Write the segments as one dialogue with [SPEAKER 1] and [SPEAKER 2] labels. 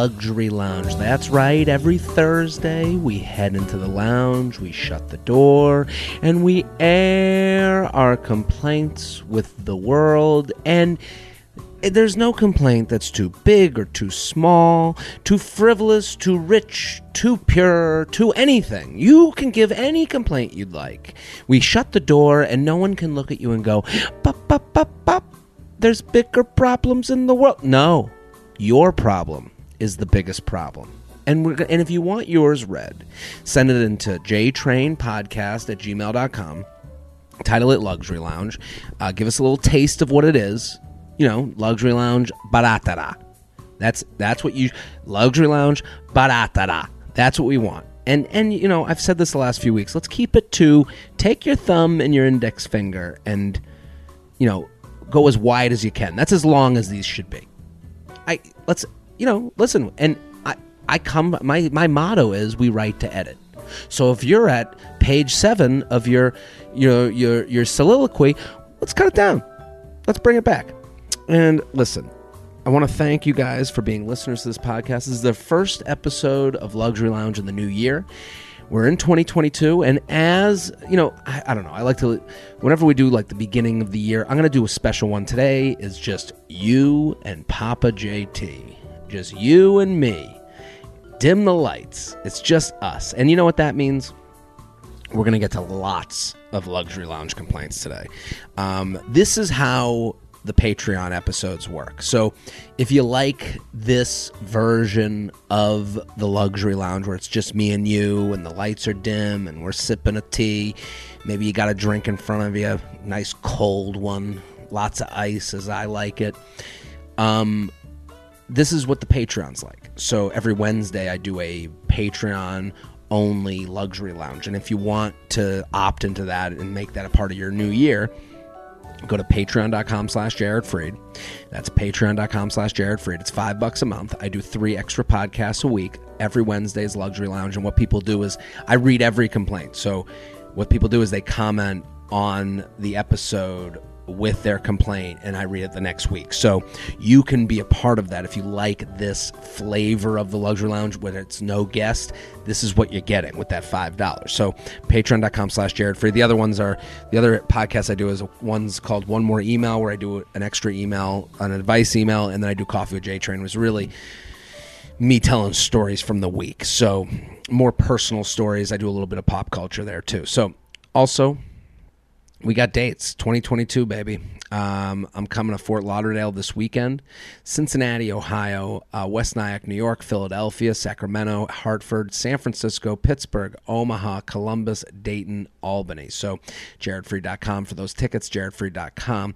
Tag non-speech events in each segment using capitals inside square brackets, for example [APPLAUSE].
[SPEAKER 1] Luxury Lounge. That's right, every Thursday we head into the lounge, we shut the door, and we air our complaints with the world. And there's no complaint that's too big or too small, too frivolous, too rich, too pure, too anything. You can give any complaint you'd like. We shut the door and no one can look at you and go. There's bigger problems in the world. No, your problem is the biggest problem. And, we're, and if you want yours read, send it into jtrainpodcast at gmail.com. Title it Luxury Lounge. Uh, give us a little taste of what it is you know, luxury lounge, baratara. That's that's what you luxury lounge, baratara. That's what we want. And and you know, I've said this the last few weeks. Let's keep it to take your thumb and your index finger and you know, go as wide as you can. That's as long as these should be. I let's you know, listen, and I I come my my motto is we write to edit. So if you're at page 7 of your your your your soliloquy, let's cut it down. Let's bring it back. And listen, I want to thank you guys for being listeners to this podcast. This is the first episode of Luxury Lounge in the new year. We're in 2022, and as you know, I, I, don't know. I like to, whenever we do like the beginning of the year, I'm going to do a special one today. Is just you and Papa JT, just you and me. Dim the lights. It's just us, and you know what that means. We're going to get to lots of luxury lounge complaints today. Um, this is how the Patreon episodes work. So if you like this version of the luxury lounge where it's just me and you and the lights are dim and we're sipping a tea, maybe you got a drink in front of you, nice cold one, lots of ice as I like it. Um this is what the Patreon's like. So every Wednesday I do a Patreon only luxury lounge. And if you want to opt into that and make that a part of your new year, go to patreon.com slash jared freid that's patreon.com slash jared freid it's five bucks a month. I do three extra podcasts a week. Every wednesday's luxury lounge. And what people do is i read every complaint. So what people do is they comment on the episode with their complaint and I read it the next week. So you can be a part of that if you like this flavor of the luxury lounge where it's no guest. This is what you're getting with that five dollars. So patreon.com slash Jared Freid. The other ones are the other podcast I do is one's called One More Email where I do an extra email, an advice email, and then I do Coffee with J Train. Was really me telling stories from the week. So more personal stories. I do a little bit of pop culture there too. So also we got dates. 2022 baby. Um, i'm coming to fort lauderdale this weekend. Cincinnati ohio uh, west nyack new york philadelphia sacramento hartford san francisco pittsburgh omaha columbus dayton albany. So jaredfreid.com for those tickets jaredfreid.com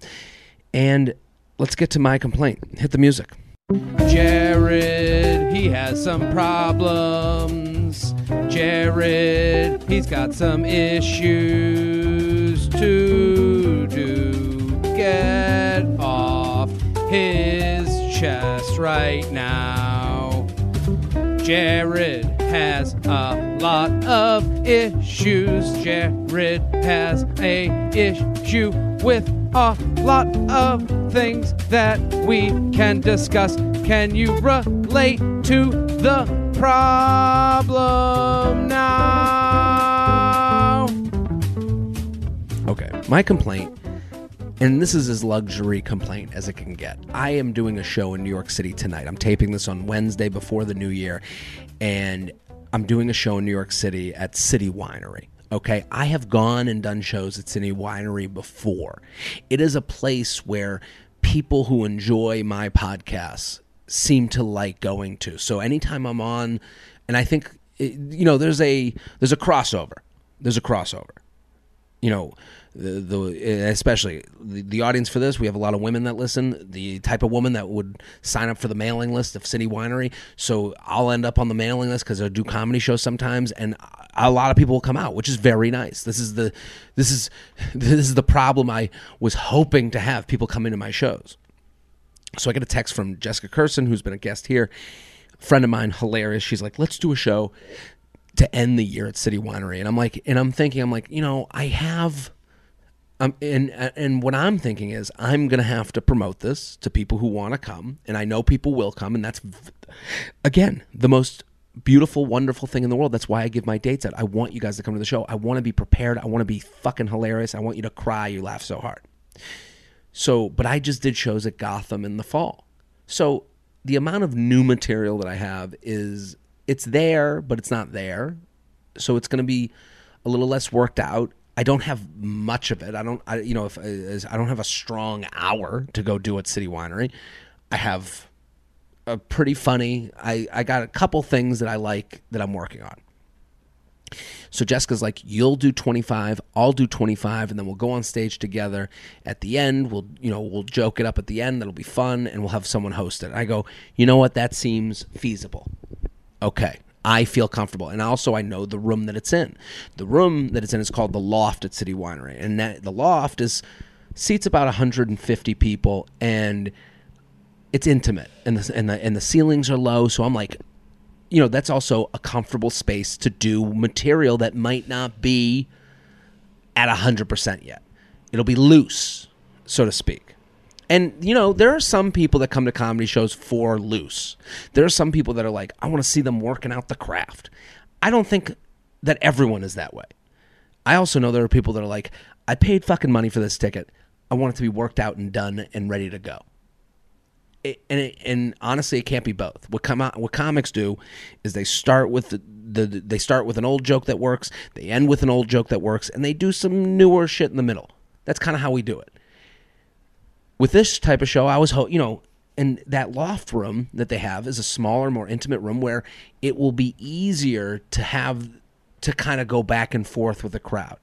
[SPEAKER 1] and let's get to my complaint. Hit the music. Jared, he has some problems. Jared, he's got some issues to do. Get off his chest right now. Jared has a lot of issues. Jared has a issue with a lot of things that we can discuss. Can you relate to the problem now? My complaint, and this is as luxury complaint as it can get. I am doing a show in New York City tonight. I'm taping this on Wednesday before the new year, and I'm doing a show in New York City at City Winery. Okay, I have gone and done shows at City Winery before. It is a place where people who enjoy my podcasts seem to like going to. So anytime I'm on, and I think eh, you know, there's a there's a crossover. There's a crossover. You know, the, the eh, especially the, the, audience for this we have a lot of women that listen the type of woman that would sign up for the mailing list of city winery. So i'll end up on the mailing list because i do comedy shows sometimes and a lot of people will come out which is very nice. This is the this is [LAUGHS] this is the problem i was hoping to have people come into my shows. So i get a text from jessica kirson who's been a guest here a friend of mine hilarious. She's like let's do a show to end the year at city winery. And i'm like and i'm thinking i'm like you know i have Um, and and what I'm thinking is I'm gonna have to promote this to people who want to come, and I know people will come, and that's again the most beautiful, wonderful thing in the world. That's why I give my dates out. I want you guys to come to the show. I want to be prepared. I want to be fucking hilarious. I want you to cry. You laugh so hard. So, but I just did shows at Gotham in the fall. So the amount of new material that I have is it's there, but it's not there. So it's going to be a little less worked out. I don't have much of it. I don't, I, you know, if I don't have a strong hour to go do at City Winery. I have a pretty funny. I I got a couple things that I like that I'm working on. So Jessica's like, "You'll do 25, I'll do 25, and then we'll go on stage together. At the end, we'll you know we'll joke it up at the end. That'll be fun, and we'll have someone host it." I go, "You know what? That seems feasible." Okay, I feel comfortable, and also I know the room that it's in. The room that it's in is called the Loft at City Winery, and that the Loft is seats about 150 people, and it's intimate, and the and the and the ceilings are low. So I'm like, you know, that's also a comfortable space to do material that might not be at 100% yet. It'll be loose, so to speak. And, you know, there are some people that come to comedy shows for loose. There are some people that are like, I want to see them working out the craft. I don't think that everyone is that way. I also know there are people that are like, I paid fucking money for this ticket. I want it to be worked out and done and ready to go it, and it, and honestly, it can't be both. What come out, what comics do is they start with the, the they start with an old joke that works, they end with an old joke that works, and they do some newer shit in the middle. That's kind of how we do it. With this type of show, I was ho- you know, and that loft room that they have is a smaller, more intimate room where it will be easier to have to kind of go back and forth with the crowd.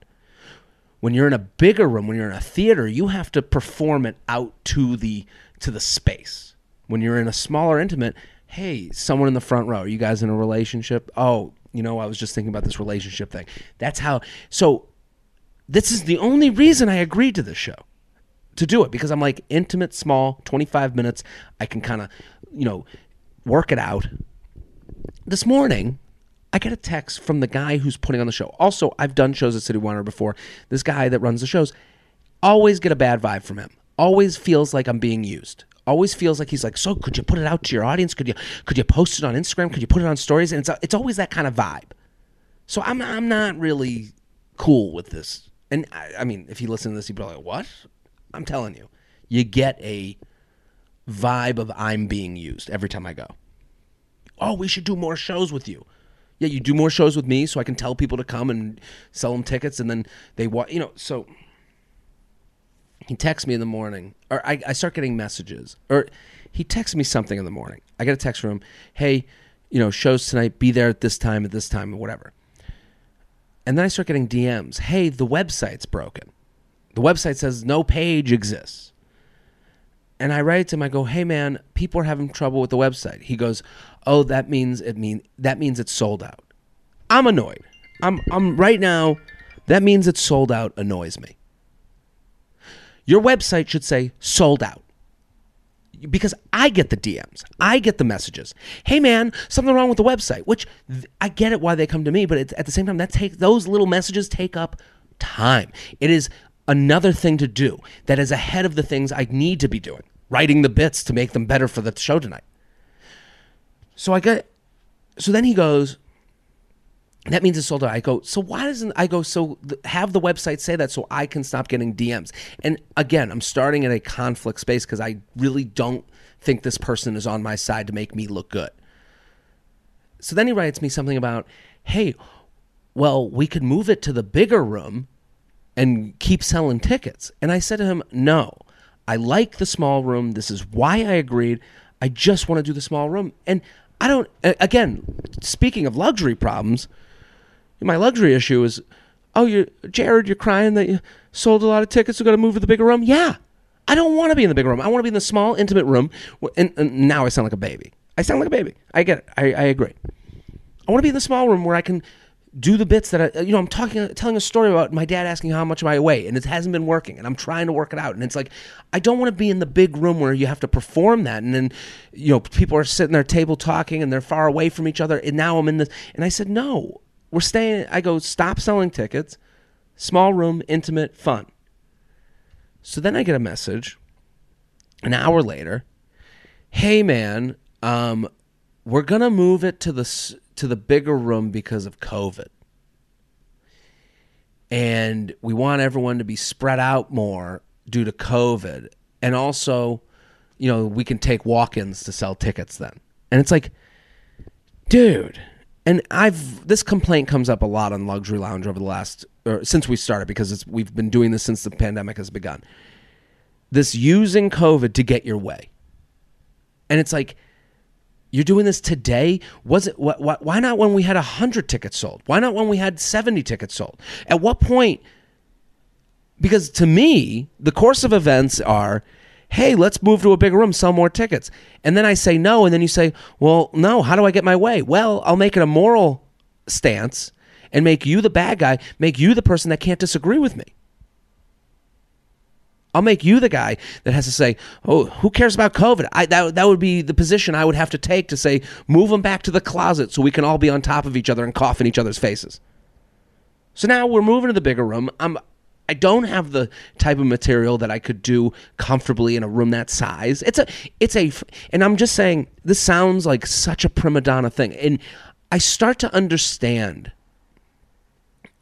[SPEAKER 1] When you're in a bigger room, when you're in a theater, you have to perform it out to the to the space when you're in a smaller intimate, hey, someone in the front row, are you guys in a relationship? Oh, you know, I was just thinking about this relationship thing. That's how. So, this is the only reason I agreed to this show to do it because I'm like intimate, small, 25 minutes. I can kind of, you know, work it out. This morning, I get a text from the guy who's putting on the show. Also, I've done shows at City Winery before. This guy that runs the shows, always get a bad vibe from him. Always feels like I'm being used always feels like he's like, so could you put it out to your audience? Could you could you post it on Instagram? Could you put it on stories? And it's it's always that kind of vibe. So I'm I'm not really cool with this. And I, I mean, if he listened to this, he'd be like, what? I'm telling you, you get a vibe of I'm being used every time I go. Oh, we should do more shows with you. Yeah, you do more shows with me so I can tell people to come and sell them tickets and then they want, you know, so he texts me in the morning, or I, I start getting messages, or he texts me something in the morning. I get a text from him, hey, you know, shows tonight, be there at this time, at this time, whatever. And then I start getting DMs, hey, the website's broken. The website says no page exists. And I write to him, I go, hey man, people are having trouble with the website. He goes, oh, that means it mean that means it's sold out. I'm annoyed. I'm I'm right now. That means it's sold out annoys me. Your website should say sold out. Because I get the DMs, I get the messages. Hey man, something wrong with the website. Which I get it why they come to me, but at the same time, that take those little messages take up time. It is another thing to do that is ahead of the things I need to be doing, writing the bits to make them better for the show tonight. So I get, so then he goes, that means it's sold out. I go, so why doesn't I go? So have the website say that so I can stop getting DMs. And again, I'm starting in a conflict space because I really don't think this person is on my side to make me look good. So then he writes me something about, hey, well, we could move it to the bigger room and keep selling tickets. And I said to him, no, I like the small room. This is why I agreed. I just want to do the small room. And I don't, again, speaking of luxury problems, my luxury issue is, oh, you, Jared, you're crying that you sold a lot of tickets. You got to move to the bigger room. Yeah, I don't want to be in the bigger room. I want to be in the small, intimate room. And, and, now I sound like a baby. I sound like a baby. I get it. I, I agree. I want to be in the small room where I can do the bits that I, you know, I'm talking, telling a story about my dad asking how much am I weigh, and it hasn't been working, and I'm trying to work it out, and it's like, I don't want to be in the big room where you have to perform that, and then, you know, people are sitting there table talking, and they're far away from each other, and now I'm in this, and I said, no, we're staying. I go, stop selling tickets. Small room, intimate, fun. So then I get a message an hour later. Hey man, um, we're gonna move it to the to the bigger room because of COVID, and we want everyone to be spread out more due to COVID, and also, you know, we can take walk-ins to sell tickets then. And it's like, dude, and I've this complaint comes up a lot on Luxury Lounge over the last or since we started because we've been doing this since the pandemic has begun. This using COVID to get your way, and it's like you're doing this today. Was it wh- wh- why not when we had hundred tickets sold? Why not when we had seventy tickets sold? At what point? Because to me, the course of events are hey, let's move to a bigger room, sell more tickets. And then I say no, and then you say, well, no, how do I get my way? Well, I'll make it a moral stance and make you the bad guy, make you the person that can't disagree with me. I'll make you the guy that has to say, "Oh, who cares about COVID?" I, that that would be the position I would have to take to say, "Move them back to the closet so we can all be on top of each other and cough in each other's faces." So now we're moving to the bigger room. I'm I don't have the type of material that I could do comfortably in a room that size. It's a it's a and I'm just saying this sounds like such a prima donna thing. And I start to understand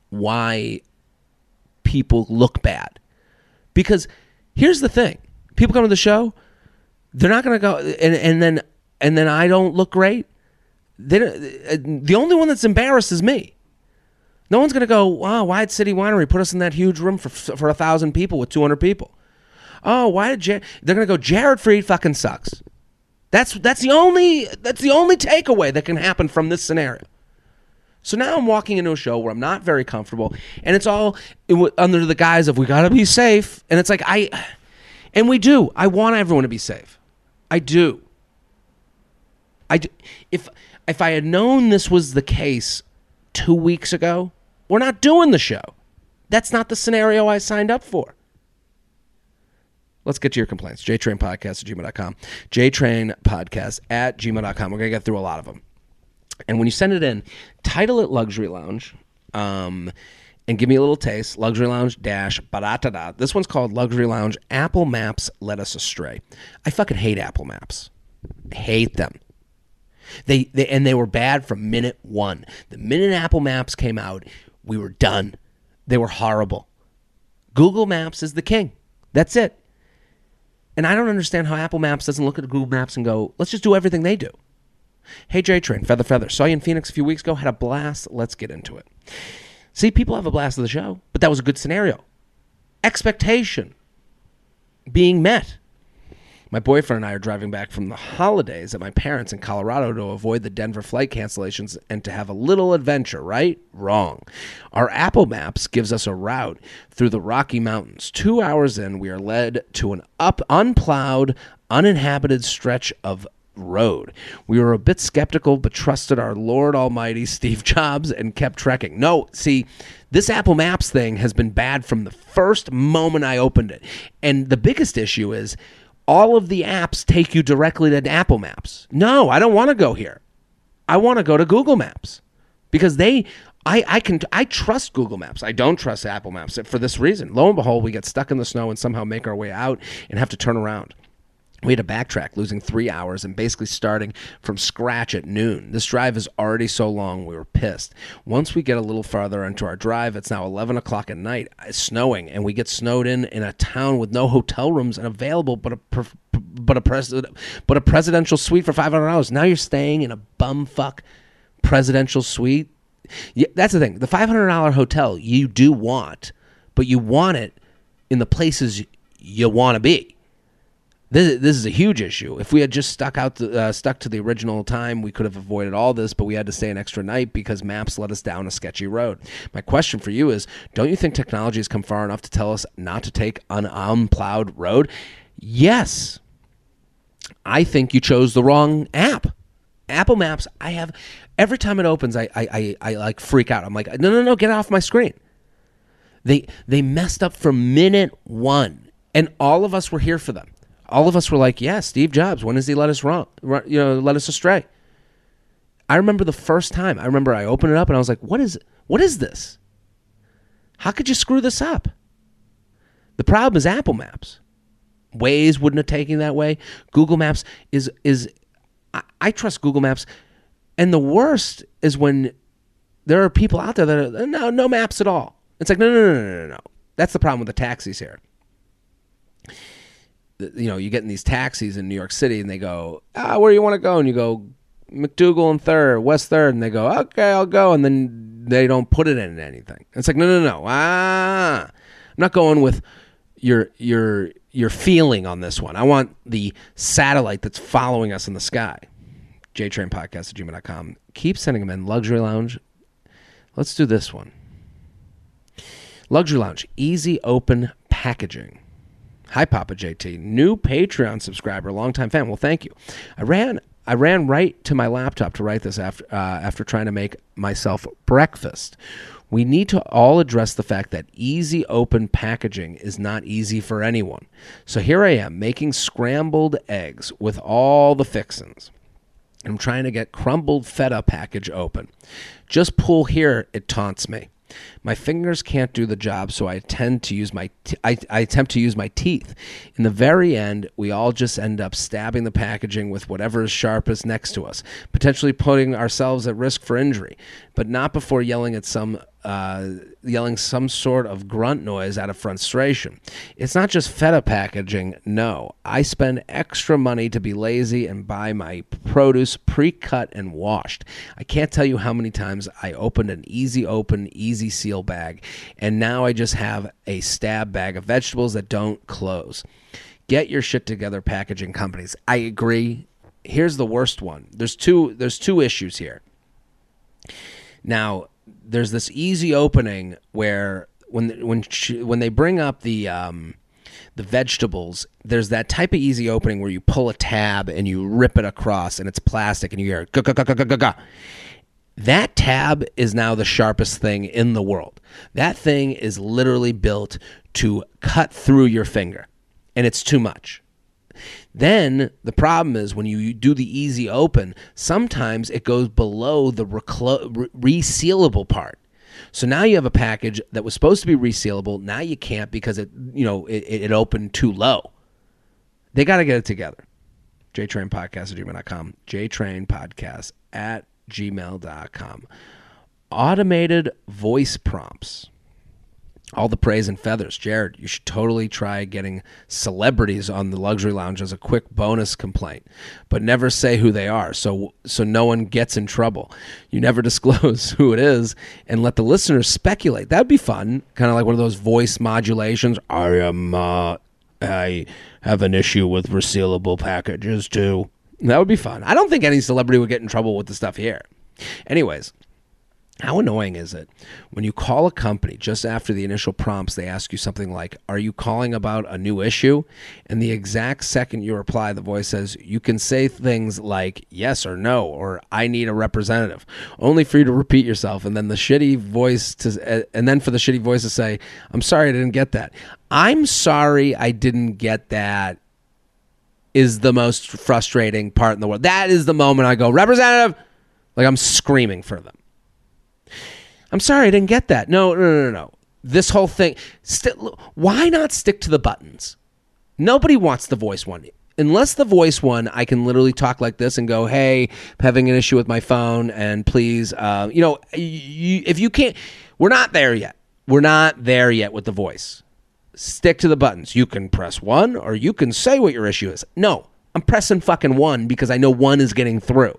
[SPEAKER 1] why people look bad. Because here's the thing. People come to the show, they're not going to go and and then and then I don't look great. They don't, the only one that's embarrassed is me. No one's going to go, wow, why did City Winery put us in that huge room for for a thousand people with 200 people? Oh, why did Jar-? they're going to go? Jared Freid fucking sucks. That's that's the only that's the only takeaway that can happen from this scenario. So now I'm walking into a show where I'm not very comfortable, and it's all under the guise of we got to be safe, and it's like I, and we do. I want everyone to be safe. I do. I do. if if I had known this was the case two weeks ago, we're not doing the show. That's not the scenario I signed up for. Let's get to your complaints. JTrainPodcast at gmail.com. JTrainPodcast at gmail.com. We're going to get through a lot of them. And when you send it in, title it Luxury Lounge. Um, and give me a little taste. Luxury Lounge dash ba This one's called Luxury Lounge. Apple Maps led us astray. I fucking hate Apple Maps. Hate them. They, they and they were bad from minute one. The minute Apple Maps came out, we were done. They were horrible. Google Maps is the king. That's it. And I don't understand how Apple Maps doesn't look at Google Maps and go, let's just do everything they do. Hey, J Train, Feather Feather. Saw you in Phoenix a few weeks ago. Had a blast. Let's get into it. See, people have a blast of the show, but that was a good scenario. Expectation being met. My boyfriend and I are driving back from the holidays at my parents' in Colorado to avoid the Denver flight cancellations and to have a little adventure, right? Wrong. Our Apple Maps gives us a route through the Rocky Mountains. Two hours in, we are led to an up, unplowed, uninhabited stretch of road. We were a bit skeptical, but trusted our Lord Almighty, [LAUGHS] Steve Jobs, and kept trekking. No, see, this Apple Maps thing has been bad from the first moment I opened it. And the biggest issue is all of the apps take you directly to Apple Maps. No, I don't want to go here. I want to go to Google Maps because they I, I can I trust Google Maps. I don't trust Apple Maps for this reason. Lo and behold, we get stuck in the snow and somehow make our way out and have to turn around. We had to backtrack, losing three hours and basically starting from scratch at noon. This drive is already so long, we were pissed. Once we get a little farther into our drive, it's now 11 o'clock at night. It's snowing, and we get snowed in in a town with no hotel rooms and available but a but a president but a presidential suite for $500. Now you're staying in a bumfuck presidential suite. Yeah, that's the thing. The $500 hotel you do want, but you want it in the places you want to be. This, this is a huge issue. If we had just stuck out the, uh, stuck to the original time, we could have avoided all this. But we had to stay an extra night because maps led us down a sketchy road. My question for you is: Don't you think technology has come far enough to tell us not to take an unplowed road? Yes, I think you chose the wrong app. Apple Maps. I have every time it opens, I I, I, I like freak out. I'm like, no no no, get off my screen. They they messed up from minute one, and all of us were here for them all of us were like, "Yeah, Steve Jobs. When does he let us wrong? You know, let us astray." I remember the first time. I remember I opened it up and I was like, "What is? What is this? How could you screw this up?" The problem is Apple Maps. Waze wouldn't have taken that way. Google Maps is is I, I trust Google Maps, and the worst is when there are people out there that are no no maps at all. It's like no no no no no no. That's the problem with the taxis here. You know, you get in these taxis in New York City, and they go, ah, where do you want to go? And you go, MacDougal and Third, West Third, and they go, okay, I'll go, and then they don't put it in anything. It's like no no no ah, I'm not going with your your your feeling on this one. I want the satellite that's following us in the sky. JTrainPodcast at gmail.com. Keep sending them in. Luxury Lounge. Let's do this one. Luxury Lounge. Easy open packaging. Hi, Papa JT. New Patreon subscriber, longtime fan. Well, thank you. I ran I ran right to my laptop to write this after uh, after trying to make myself breakfast. We need to all address the fact that easy open packaging is not easy for anyone. So here I am making scrambled eggs with all the fixins. I'm trying to get crumbled feta package open. Just pull here, it taunts me. My fingers can't do the job, so I tend to use my I attempt to use my teeth. In the very end, we all just end up stabbing the packaging with whatever is sharpest next to us, potentially putting ourselves at risk for injury, but not before yelling at some uh, yelling some sort of grunt noise out of frustration. It's not just feta packaging, no. I spend extra money to be lazy and buy my produce pre cut and washed. I can't tell you how many times I opened an easy open, easy seal bag, and now I just have a stab bag of vegetables that don't close. Get your shit together, packaging companies. I agree. Here's the worst one. There's two. There's two issues here. Now, there's this easy opening where when when she, when they bring up the um, the vegetables, there's that type of easy opening where you pull a tab and you rip it across, and it's plastic, and you hear ga ga ga ga ga ga. That tab is now the sharpest thing in the world. That thing is literally built to cut through your finger, and it's too much. Then the problem is when you do the easy open, sometimes it goes below the reclo- resealable part. So now you have a package that was supposed to be resealable. Now you can't because it, you know, it, it opened too low. They got to get it together. JTrainPodcast at gmail.com. JTrainPodcast at gmail.com. Automated voice prompts all the praise and feathers. Jared, you should totally try getting celebrities on the luxury lounge as a quick bonus complaint, but never say who they are so so no one gets in trouble. You never [LAUGHS] disclose who it is and let the listeners speculate. That'd be fun. Kind of like one of those voice modulations. I am uh I have an issue with resealable packages too. That would be fun. I don't think any celebrity would get in trouble with the stuff here. Anyways, how annoying is it when you call a company just after the initial prompts, they ask you something like, Are you calling about a new issue? And the exact second you reply, the voice says, You can say things like yes or no, or I need a representative, only for you to repeat yourself. And then the shitty voice to, eh, and then for the shitty voice to say, I'm sorry I didn't get that. I'm sorry I didn't get that is the most frustrating part in the world. That is the moment I go, Representative! Like I'm screaming for them. I'm sorry, I didn't get that. No, no, no, no. no. This whole thing. St- why not stick to the buttons? Nobody wants the voice one. Unless the voice one, I can literally talk like this and go, "Hey, I'm having an issue with my phone, and please, uh, you know, you, if you can't, we're not there yet. We're not there yet with the voice. Stick to the buttons. You can press one, or you can say what your issue is. No, I'm pressing fucking one because I know one is getting through.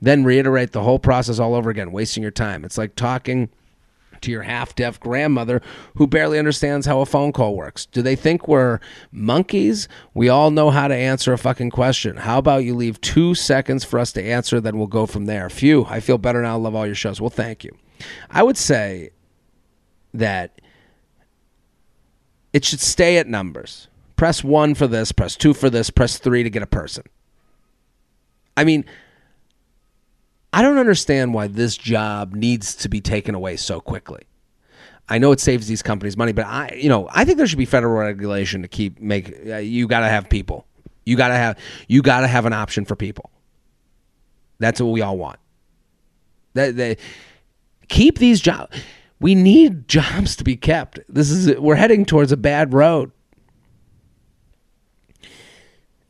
[SPEAKER 1] Then reiterate the whole process all over again, wasting your time. It's like talking to your half deaf grandmother who barely understands how a phone call works. Do they think we're monkeys? We all know how to answer a fucking question. How about you leave two seconds for us to answer, then we'll go from there? Phew, I feel better now. I love all your shows. Well, thank you. I would say that it should stay at numbers. Press one for this, press two for this, press three to get a person. I mean, I don't understand why this job needs to be taken away so quickly. I know it saves these companies money, but I, you know, I think there should be federal regulation to keep make. Uh, you got to have people. You got to have. You got to have an option for people. That's what we all want. That they keep these jobs. We need jobs to be kept. This is we're heading towards a bad road.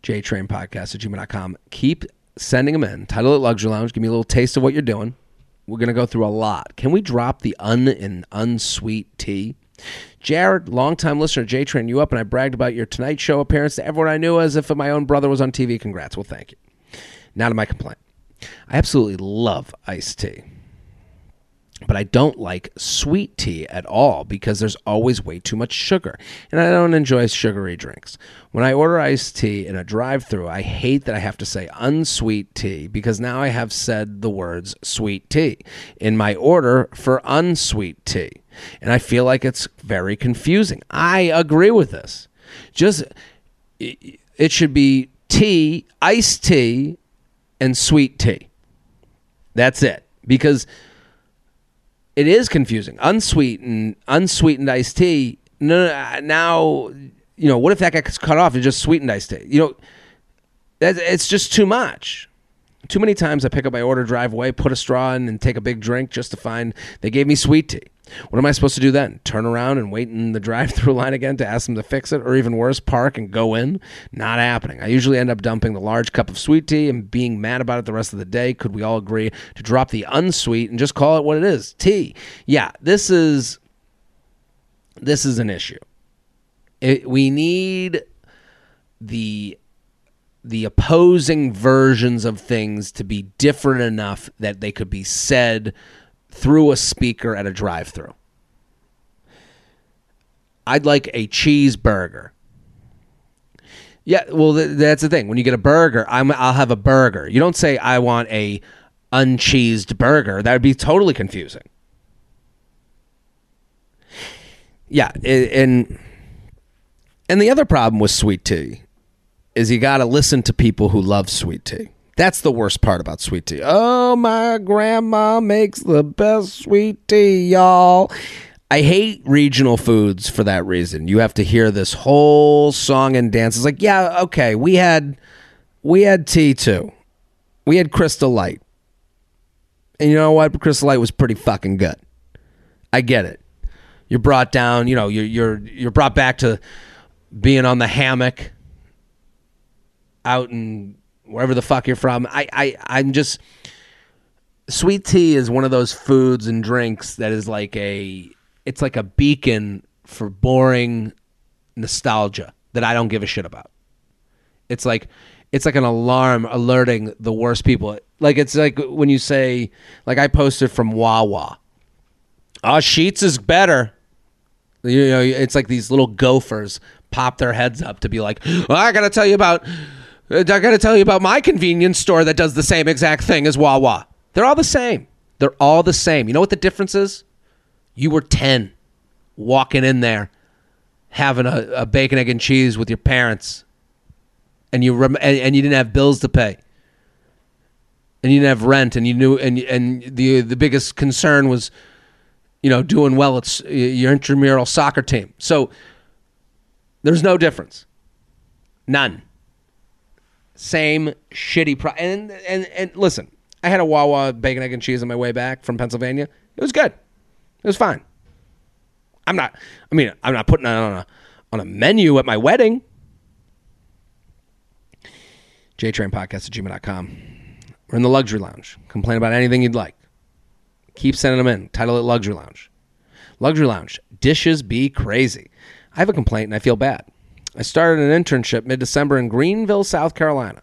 [SPEAKER 1] JTrain Podcast at gmail.com. Keep sending them in. Title it Luxury Lounge. Give me a little taste of what you're doing. We're going to go through a lot. Can we drop the un and unsweet tea? Jared, longtime listener, J Train, you up, and I bragged about your Tonight Show appearance to everyone I knew as if my own brother was on TV. Congrats. Well, thank you. Now to my complaint. I absolutely love iced tea but I don't like sweet tea at all because there's always way too much sugar. And I don't enjoy sugary drinks. When I order iced tea in a drive through, I hate that I have to say unsweet tea because now I have said the words sweet tea in my order for unsweet tea. And I feel like it's very confusing. I agree with this. Just, it should be tea, iced tea, and sweet tea. That's it. Because it is confusing. Unsweetened, unsweetened iced tea. No, no, uh, now you know what if that gets cut off and just sweetened iced tea? You know, it's just too much. Too many times I pick up my order, drive away, put a straw in, and take a big drink just to find they gave me sweet tea. What am I supposed to do then? Turn around and wait in the [LAUGHS] drive through line again to ask them to fix it? Or even worse, park and go in? Not happening. I usually end up dumping the large cup of sweet tea and being mad about it the rest of the day. Could we all agree to drop the unsweet and just call it what it is? Tea. Yeah, this is this is an issue. It, we need the the opposing versions of things to be different enough that they could be said through a speaker at a drive through. I'd like a cheeseburger. Yeah, well, th- that's the thing. When you get a burger, I'm, I'll have a burger. You don't say I want a uncheesed burger. That would be totally confusing. Yeah, and and the other problem with sweet tea is you got to listen to people who love sweet tea. That's the worst part about sweet tea. Oh, my grandma makes the best sweet tea, y'all. I hate regional foods for that reason. You have to hear this whole song and dance. It's like, yeah, okay, we had we had tea too. We had Crystal Light. And you know what? Crystal Light was pretty fucking good. I get it. You're brought down, you know, you're you're you're brought back to being on the hammock out in wherever the fuck you're from. I, I I'm just sweet tea is one of those foods and drinks that is like a it's like a beacon for boring nostalgia that I don't give a shit about. It's like it's like an alarm alerting the worst people. Like it's like when you say like I posted from Wawa. Ah, oh, Sheetz is better. You know, it's like these little gophers pop their heads up to be like, oh, I got to tell you about Uh, I got to tell you about my convenience store that does the same exact thing as Wawa. They're all the same. They're all the same. You know what the difference is? You were 10 walking in there having a, a bacon, egg, and cheese with your parents, and you rem- and, and you didn't have bills to pay, and you didn't have rent, and you knew, and and the the biggest concern was, you know, doing well at your intramural soccer team. So there's no difference, none same shitty pro and and and listen, I had a Wawa bacon egg and cheese on my way back from Pennsylvania. It was good. It was fine. I'm not I mean, I'm not putting it on a on a menu at my wedding. JTrainPodcast at gmail.com. We're in the luxury lounge. Complain about anything you'd like. Keep sending them in. Title it Luxury Lounge. Luxury Lounge. Dishes be crazy. I have a complaint and I feel bad. I started an internship mid December in Greenville, South Carolina.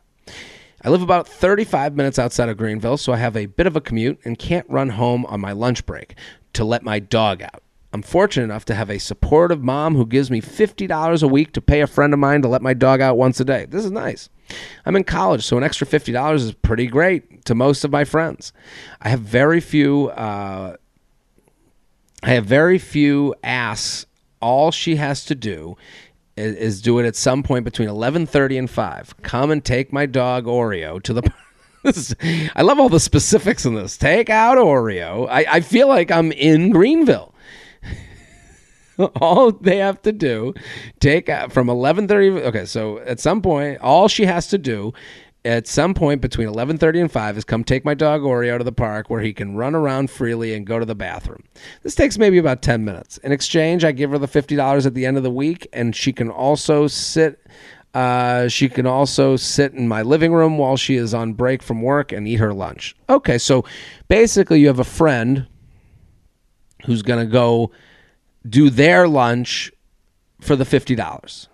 [SPEAKER 1] I live about 35 minutes outside of Greenville, so I have a bit of a commute and can't run home on my lunch break to let my dog out. I'm fortunate enough to have a supportive mom who gives me $50 a week to pay a friend of mine to let my dog out once a day. This is nice. I'm in college, so an extra $50 is pretty great to most of my friends. I have very few. Uh, I have very few asks. All she has to do is, is do it at some point between 11:30 and 5. Come and take my dog Oreo to the [LAUGHS] is, I love all the specifics in this. Take out Oreo. I, I feel like I'm in Greenville. [LAUGHS] all they have to do, take out from 11:30. Okay, so at some point, all she has to do at some point between 11:30 and 5 is come take my dog Oreo to the park where he can run around freely and go to the bathroom. This takes maybe about 10 minutes. In exchange, I give her the $50 at the end of the week and she can also sit uh, she can also sit in my living room while she is on break from work and eat her lunch. Okay, so basically you have a friend who's going to go do their lunch for the $50.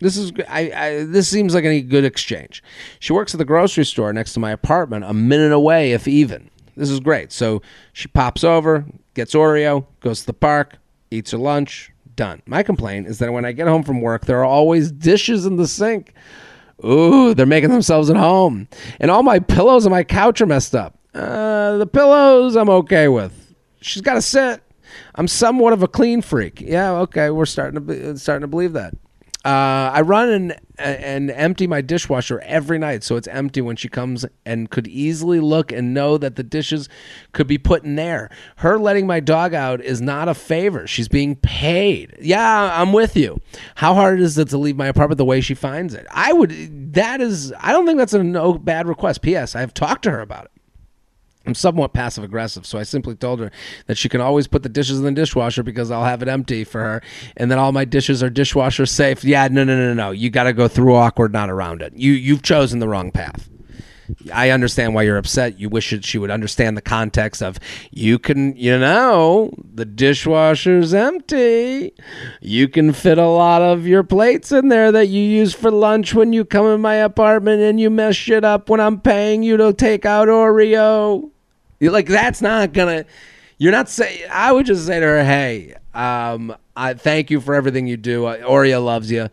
[SPEAKER 1] This is I, I, this seems like a good exchange. She works at the grocery store next to my apartment, a minute away if even. This is great. So she pops over, gets Oreo, goes to the park, eats her lunch, done. My complaint is that when I get home from work, there are always dishes in the sink. Ooh, they're making themselves at home. And all my pillows and my couch are messed up. Uh, the pillows I'm okay with. She's got to sit. I'm somewhat of a clean freak. Yeah, okay, we're starting to be, starting to believe that. Uh, I run and and empty my dishwasher every night, so it's empty when she comes and could easily look and know that the dishes could be put in there. Her letting my dog out is not a favor; she's being paid. Yeah, I'm with you. How hard is it to leave my apartment the way she finds it? I would. That is. I don't think that's a no bad request. P.S. I've talked to her about it. I'm somewhat passive aggressive, so I simply told her that she can always put the dishes in the dishwasher because I'll have it empty for her, and that all my dishes are dishwasher safe. Yeah, no, no, no, no. You got to go through awkward, not around it. You you've chosen the wrong path. I understand why you're upset. You wish that she would understand the context of you can, you know, the dishwasher's empty. You can fit a lot of your plates in there that you use for lunch when you come in my apartment and you mess shit up when I'm paying you to take out Oreo. You're like that's not gonna. You're not saying. I would just say to her, "Hey, um, I thank you for everything you do. Oreo loves you.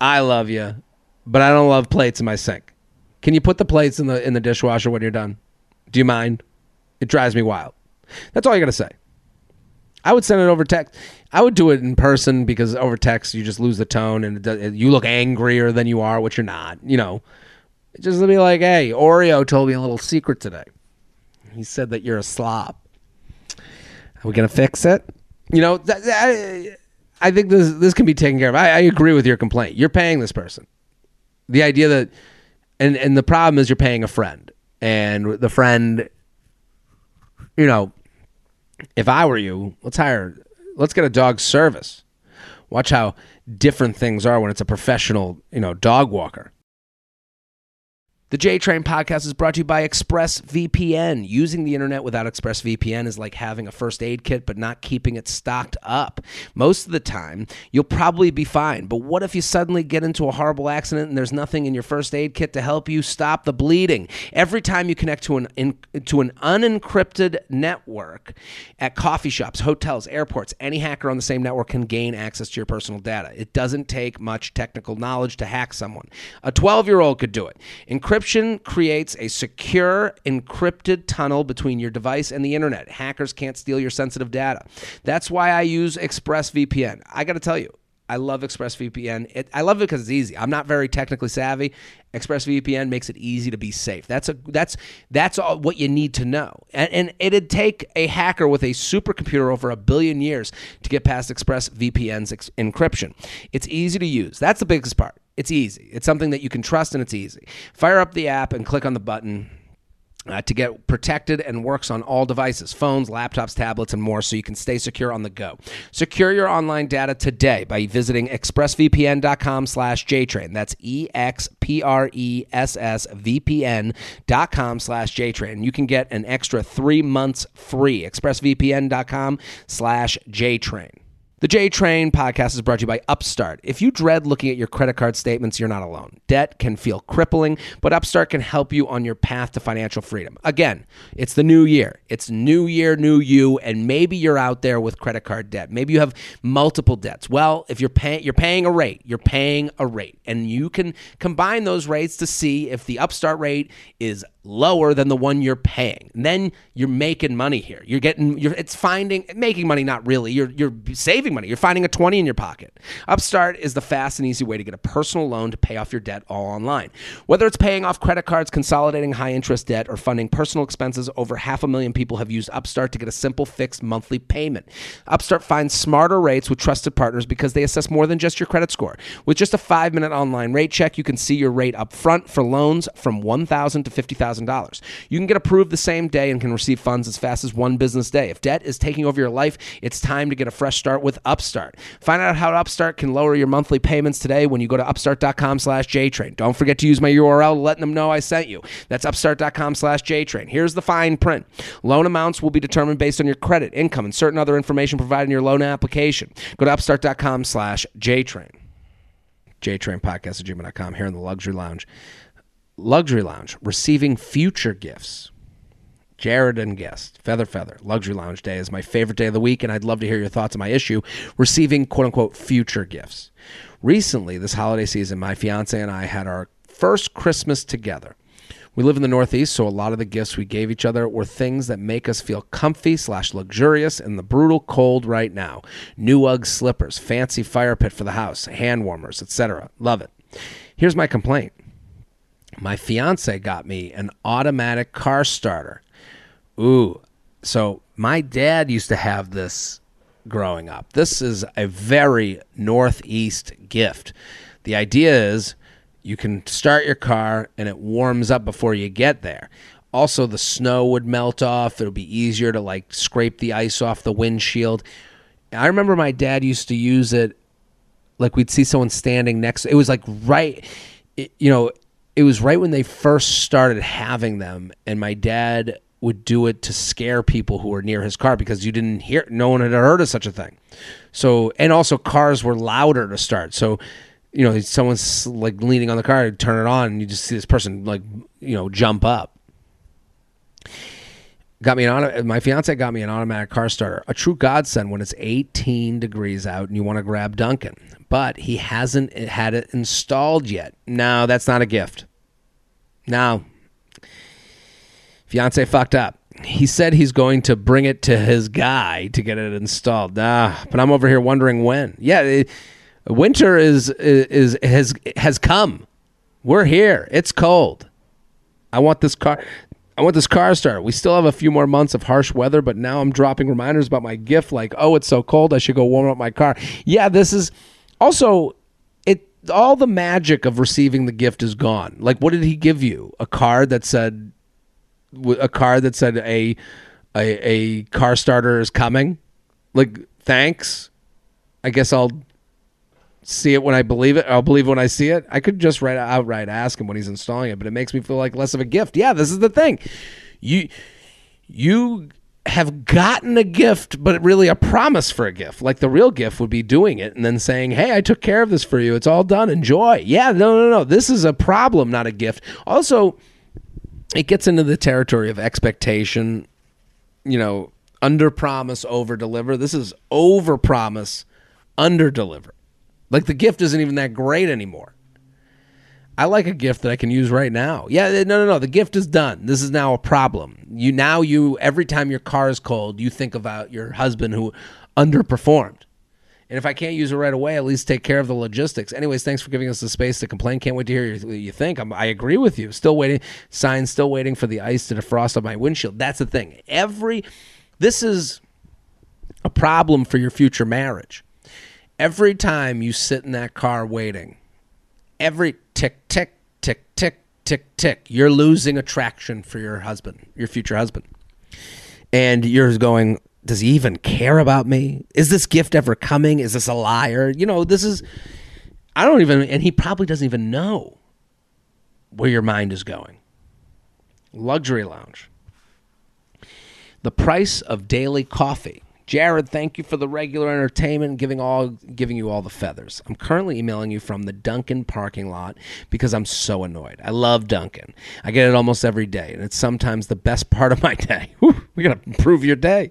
[SPEAKER 1] I love you, but I don't love plates in my sink." Can you put the plates in the in the dishwasher when you're done? Do you mind? It drives me wild. That's all you got to say. I would send it over text. I would do it in person because over text you just lose the tone and it, you look angrier than you are, which you're not. You know, just be like, "Hey, Oreo told me a little secret today. He said that you're a slob. Are we gonna fix it? You know, th- th- I, I think this this can be taken care of. I, I agree with your complaint. You're paying this person. The idea that and and the problem is you're paying a friend, and the friend, you know, if I were you, let's hire, let's get a dog service. Watch how different things are when it's a professional, you know, dog walker. The J Train podcast is brought to you by ExpressVPN. Using the internet without ExpressVPN is like having a first aid kit but not keeping it stocked up. Most of the time, you'll probably be fine. But what if you suddenly get into a horrible accident and there's nothing in your first aid kit to help you stop the bleeding? Every time you connect to an in, to an unencrypted network at coffee shops, hotels, airports, any hacker on the same network can gain access to your personal data. It doesn't take much technical knowledge to hack someone. A 12-year-old could do it. Encrypt Encryption creates a secure, encrypted tunnel between your device and the internet. Hackers can't steal your sensitive data. That's why I use ExpressVPN. I got to tell you, I love ExpressVPN. It, I love it because it's easy. I'm not very technically savvy. ExpressVPN makes it easy to be safe. That's a that's that's all what you need to know. And, and it'd take a hacker with a supercomputer over a billion years to get past ExpressVPN's ex- encryption. It's easy to use. That's the biggest part. It's easy. It's something that you can trust and it's easy. Fire up the app and click on the button. Uh, to get protected and works on all devices phones laptops tablets and more so you can stay secure on the go. Secure your online data today by visiting expressvpn.com slash jtrain. That's e-x-p-r-e-s-s-v-p-n.com slash jtrain. You can get an extra three months free. Expressvpn.com slash jtrain the J Train podcast is brought to you by Upstart. If you dread looking at your credit card statements, you're not alone. Debt can feel crippling, but Upstart can help you on your path to financial freedom. Again, it's the new year. It's new year, new you, and maybe you're out there with credit card debt. Maybe you have multiple debts. Well, if you're paying you're paying a rate, you're paying a rate, and you can combine those rates to see if the Upstart rate is lower than the one you're paying. And then you're making money here. You're getting you're it's finding making money not really. You're you're saving saving money. You're finding a 20 in your pocket. Upstart is the fast and easy way to get a personal loan to pay off your debt all online. Whether it's paying off credit cards, consolidating high interest debt, or funding personal expenses, over half a million people have used Upstart to get a simple fixed monthly payment. Upstart finds smarter rates with trusted partners because they assess more than just your credit score. With just a five minute online rate check, you can see your rate up front for loans from 1,000 to $50,000. You can get approved the same day and can receive funds as fast as one business day. If debt is taking over your life, it's time to get a fresh start with Upstart. Find out how Upstart can lower your monthly payments today when you go to upstart.com slash JTrain. Don't forget to use my URL, letting them know I sent you. That's upstart.com slash JTrain. Here's the fine print. Loan amounts will be determined based on your credit, income, and certain other information provided in your loan application. Go to upstart.com slash JTrain. JTrain podcast at gmail.com here in the Luxury Lounge. Luxury Lounge, receiving future gifts. Jared and guest, Feather Feather, Luxury Lounge Day is my favorite day of the week, and I'd love to hear your thoughts on my issue, receiving quote unquote future gifts. Recently, this holiday season, my fiance and I had our first Christmas together. We live in the Northeast, so a lot of the gifts we gave each other were things that make us feel comfy slash luxurious in the brutal cold right now. New Ugg slippers, fancy fire pit for the house, hand warmers, etc. Love it. Here's my complaint. My fiance got me an automatic car starter. Ooh, so my dad used to have this growing up. This is a very Northeast gift. The idea is you can start your car and it warms up before you get there. Also, the snow would melt off. It'll be easier to like scrape the ice off the windshield. I remember my dad used to use it like we'd see someone standing next. It was like right, it, you know, it was right when they first started having them, and my dad would do it to scare people who were near his car because you didn't hear no one had heard of such a thing. So and also cars were louder to start. So you know someone's like leaning on the car turn it on and you just see this person like you know jump up. Got me an my fiance got me an automatic car starter a true godsend when it's 18 degrees out and you want to grab Dunkin but he hasn't had it installed yet. No that's not a gift. No Fiance fucked up. He said he's going to bring it to his guy to get it installed. Ah, but I'm over here wondering when. Yeah, it, winter is, is is has has come. We're here. It's cold. I want this car. I want this car started. We still have a few more months of harsh weather, but now I'm dropping reminders about my gift like, "Oh, it's so cold, I should go warm up my car." Yeah, this is also it all the magic of receiving the gift is gone. Like what did he give you? A card that said a card that said a, a a car starter is coming. Like thanks. I guess I'll see it when I believe it. I'll believe when I see it. I could just write outright ask him when he's installing it, but it makes me feel like less of a gift. Yeah, this is the thing. You you have gotten a gift, but really a promise for a gift. Like the real gift would be doing it and then saying, Hey, I took care of this for you. It's all done. Enjoy. Yeah, no, no, no. This is a problem, not a gift. Also, it gets into the territory of expectation, you know, under promise, over deliver. This is over promise, under deliver. Like the gift isn't even that great anymore. I like a gift that I can use right now. Yeah, no, no, no. The gift is done. This is now a problem. You now you every time your car is cold, you think about your husband who underperformed. And if I can't use it right away, at least take care of the logistics. Anyways, thanks for giving us the space to complain. Can't wait to hear what you think. I'm, i agree with you. Still waiting. Signs still waiting for the ice to defrost on my windshield. That's the thing. Every this is a problem for your future marriage. Every time you sit in that car waiting, every tick tick tick tick tick tick, you're losing attraction for your husband, your future husband. And you're going, does he even care about me? Is this gift ever coming? Is this a liar? You know, this is I don't even and he probably doesn't even know where your mind is going. Luxury lounge. The price of daily coffee Jared, thank you for the regular entertainment, giving all giving you all the feathers. I'm currently emailing you from the Dunkin' parking lot because I'm so annoyed. I love Dunkin'. I get it almost every day, and it's sometimes the best part of my [LAUGHS] day. Whew, we gotta improve your day.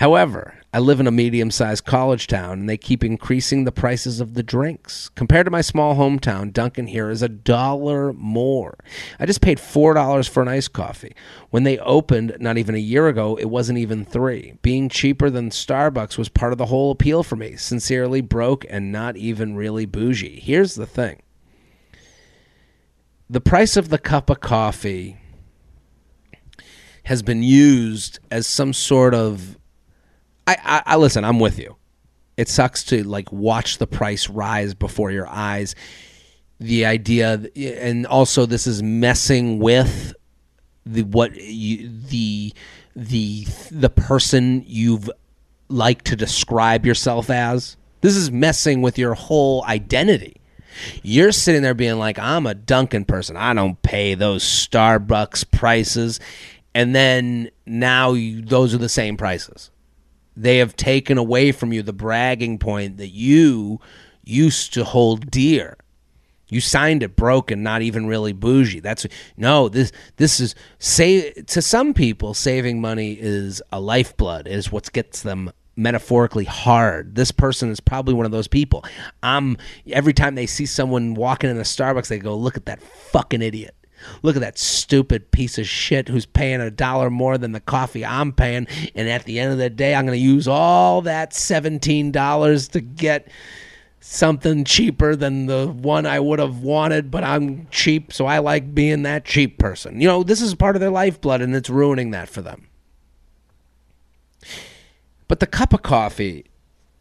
[SPEAKER 1] However, I live in a medium sized college town and they keep increasing the prices of the drinks. Compared to my small hometown, Dunkin' here is a dollar more. I just paid $4 for an iced coffee. When they opened not even a year ago, it wasn't even 3. Being cheaper than Starbucks was part of the whole appeal for me. Sincerely broke and not even really bougie. Here's the thing. The price of the cup of coffee has been used as some sort of I, I, I listen. I'm with you. It sucks to like watch the price rise before your eyes. The idea, and also this is messing with the what you the the the person you've like to describe yourself as. This is messing with your whole identity. You're sitting there being like, I'm a Dunkin' person. I don't pay those Starbucks prices. And then now you, those are the same prices. They have taken away from you the bragging point that you used to hold dear. You signed it broken, not even really bougie. That's no. This this is say to some people, saving money is a lifeblood. Is what gets them metaphorically hard. This person is probably one of those people. I'm every time they see someone walking in a Starbucks, they go, "Look at that fucking idiot." Look at that stupid piece of shit who's paying a dollar more than the coffee I'm paying. And at the end of the day, I'm going to use all that $17 to get something cheaper than the one I would have wanted, but I'm cheap, so I like being that cheap person. You know, this is part of their lifeblood, and it's ruining that for them. But the cup of coffee,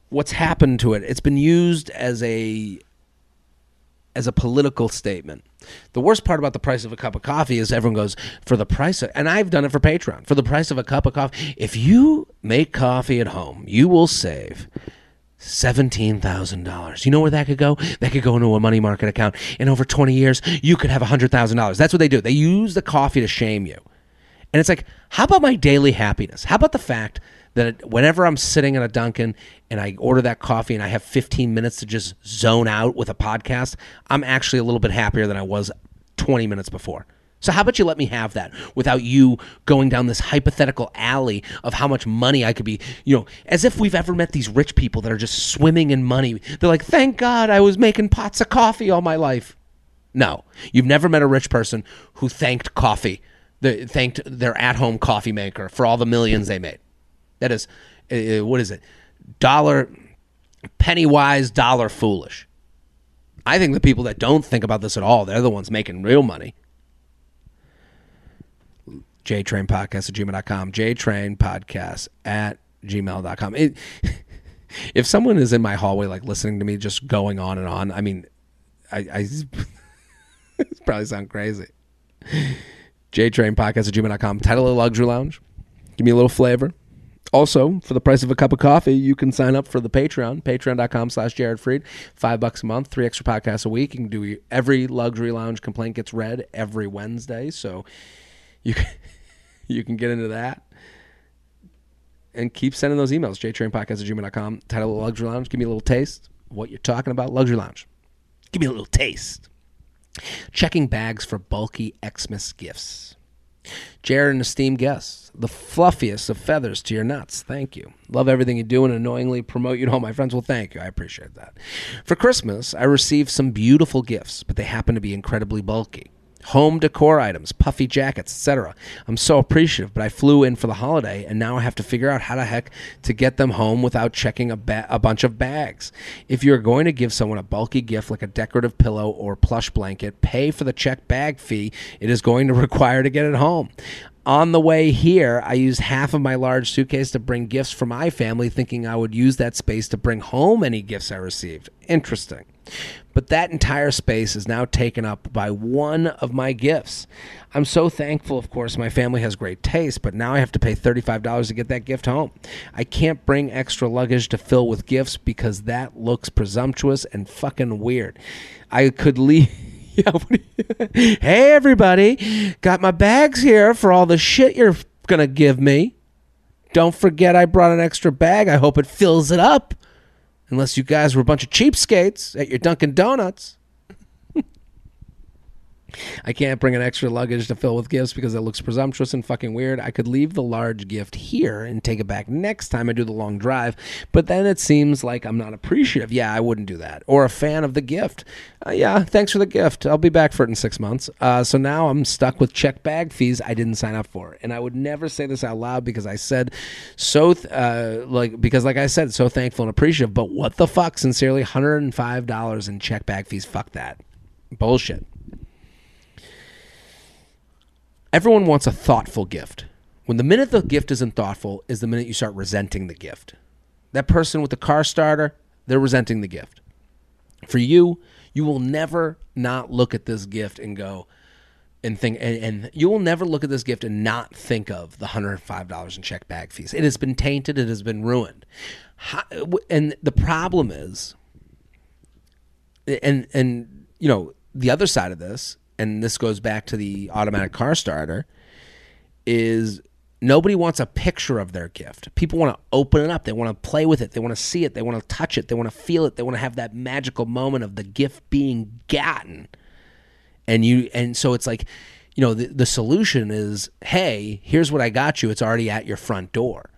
[SPEAKER 1] what's happened to it? It's been used as a as a political statement. The worst part about the price of a cup of coffee is everyone goes for the price of, and I've done it for Patreon. For the price of a cup of coffee, if you make coffee at home, you will save $17,000. You know where that could go? That could go into a money market account. In over 20 years, you could have $100,000. That's what they do. They use the coffee to shame you. And it's like, how about my daily happiness? How about the fact that whenever I'm sitting at a Dunkin' and I order that coffee and I have 15 minutes to just zone out with a podcast, I'm actually a little bit happier than I was 20 minutes before. So how about you let me have that without you going down this hypothetical alley of how much money I could be, you know, as if we've ever met these rich people that are just swimming in money. They're like, "Thank God I was making pots of coffee all my life." No. You've never met a rich person who thanked coffee, thanked their at-home coffee maker for all the millions they made. That is, uh, uh, what is it? Dollar, penny wise, dollar foolish. I think the people that don't think about this at all, they're the ones making real money. JTrain Podcast at gmail.com. JTrain Podcast at gmail.com. It, [LAUGHS] if someone is in my hallway, like listening to me just going on and on, I mean, I, I [LAUGHS] probably sound crazy. JTrain Podcast at gmail.com. Title of Luxury Lounge. Give me a little flavor. Also, for the price of a cup of coffee, you can sign up for the Patreon, patreon.com slash Jared Freid. Five bucks a month, three extra podcasts a week. You can do every luxury lounge complaint gets read every Wednesday. So you can, [LAUGHS] you can get into that. And keep sending those emails, jtrainpodcast at gmail.com. Title of Luxury Lounge. Give me a little taste what you're talking about. Luxury Lounge. Give me a little taste. Checking bags for bulky Xmas gifts. Jared and esteemed guests, the fluffiest of feathers to your nuts. Thank you. Love everything you do and annoyingly promote you to all my friends. Well, thank you. I appreciate that. For Christmas, I received some beautiful gifts, but they happen to be incredibly bulky home decor items, puffy jackets, etc. I'm so appreciative, but I flew in for the holiday and now I have to figure out how the heck to get them home without checking a, ba- a bunch of bags. If you're going to give someone a bulky gift like a decorative pillow or plush blanket, pay for the check bag fee it is going to [LAUGHS] require to get it home. On the way here, I used half of my large suitcase to bring gifts for my family, thinking I would use that space to bring home any gifts I received. Interesting. But that entire space is now taken up by one of my gifts. I'm so thankful, of course, my family has great taste, but now I have to pay $35 to get that gift home. I can't bring extra luggage to fill with gifts because that looks presumptuous and fucking weird. I could leave. [LAUGHS] [LAUGHS] [LAUGHS] hey, everybody, got my bags here for all the shit you're to give me. Don't forget I brought an extra bag. I hope it fills it up. Unless you guys were a bunch of cheapskates at your Dunkin' Donuts. I can't bring an extra luggage to fill with gifts because it looks presumptuous and fucking weird. I could leave the large gift here and take it back next time I do the long drive, but then it seems like I'm not appreciative. Yeah, I wouldn't do that. Or a fan of the gift. Uh, yeah, thanks for the gift. I'll be back for it in six months. Uh, so now I'm stuck with check bag fees I didn't sign up for. And I would never say this out loud because I said so, th- uh, like, because like I said, so thankful and appreciative, but what the fuck? Sincerely, $105 in check bag fees. Fuck that. Bullshit. Everyone wants a thoughtful gift. When the minute the gift isn't thoughtful is the minute you start resenting the gift. That person with the car starter, they're resenting the gift. For you, you will never not look at this gift and go and think and, and you will never look at this gift and not think of the $105 in check bag fees. It has been tainted, it has been ruined. How, and the problem is and and you know, the other side of this and this goes back to the automatic car starter, is nobody wants a picture of their gift. People want to open it up. They want to play with it. They want to see it. They want to touch it. They want to feel it. They want to have that magical moment of the gift being gotten. And you and so it's like, you know, the, the solution is, hey, here's what I got you. It's already at your front door.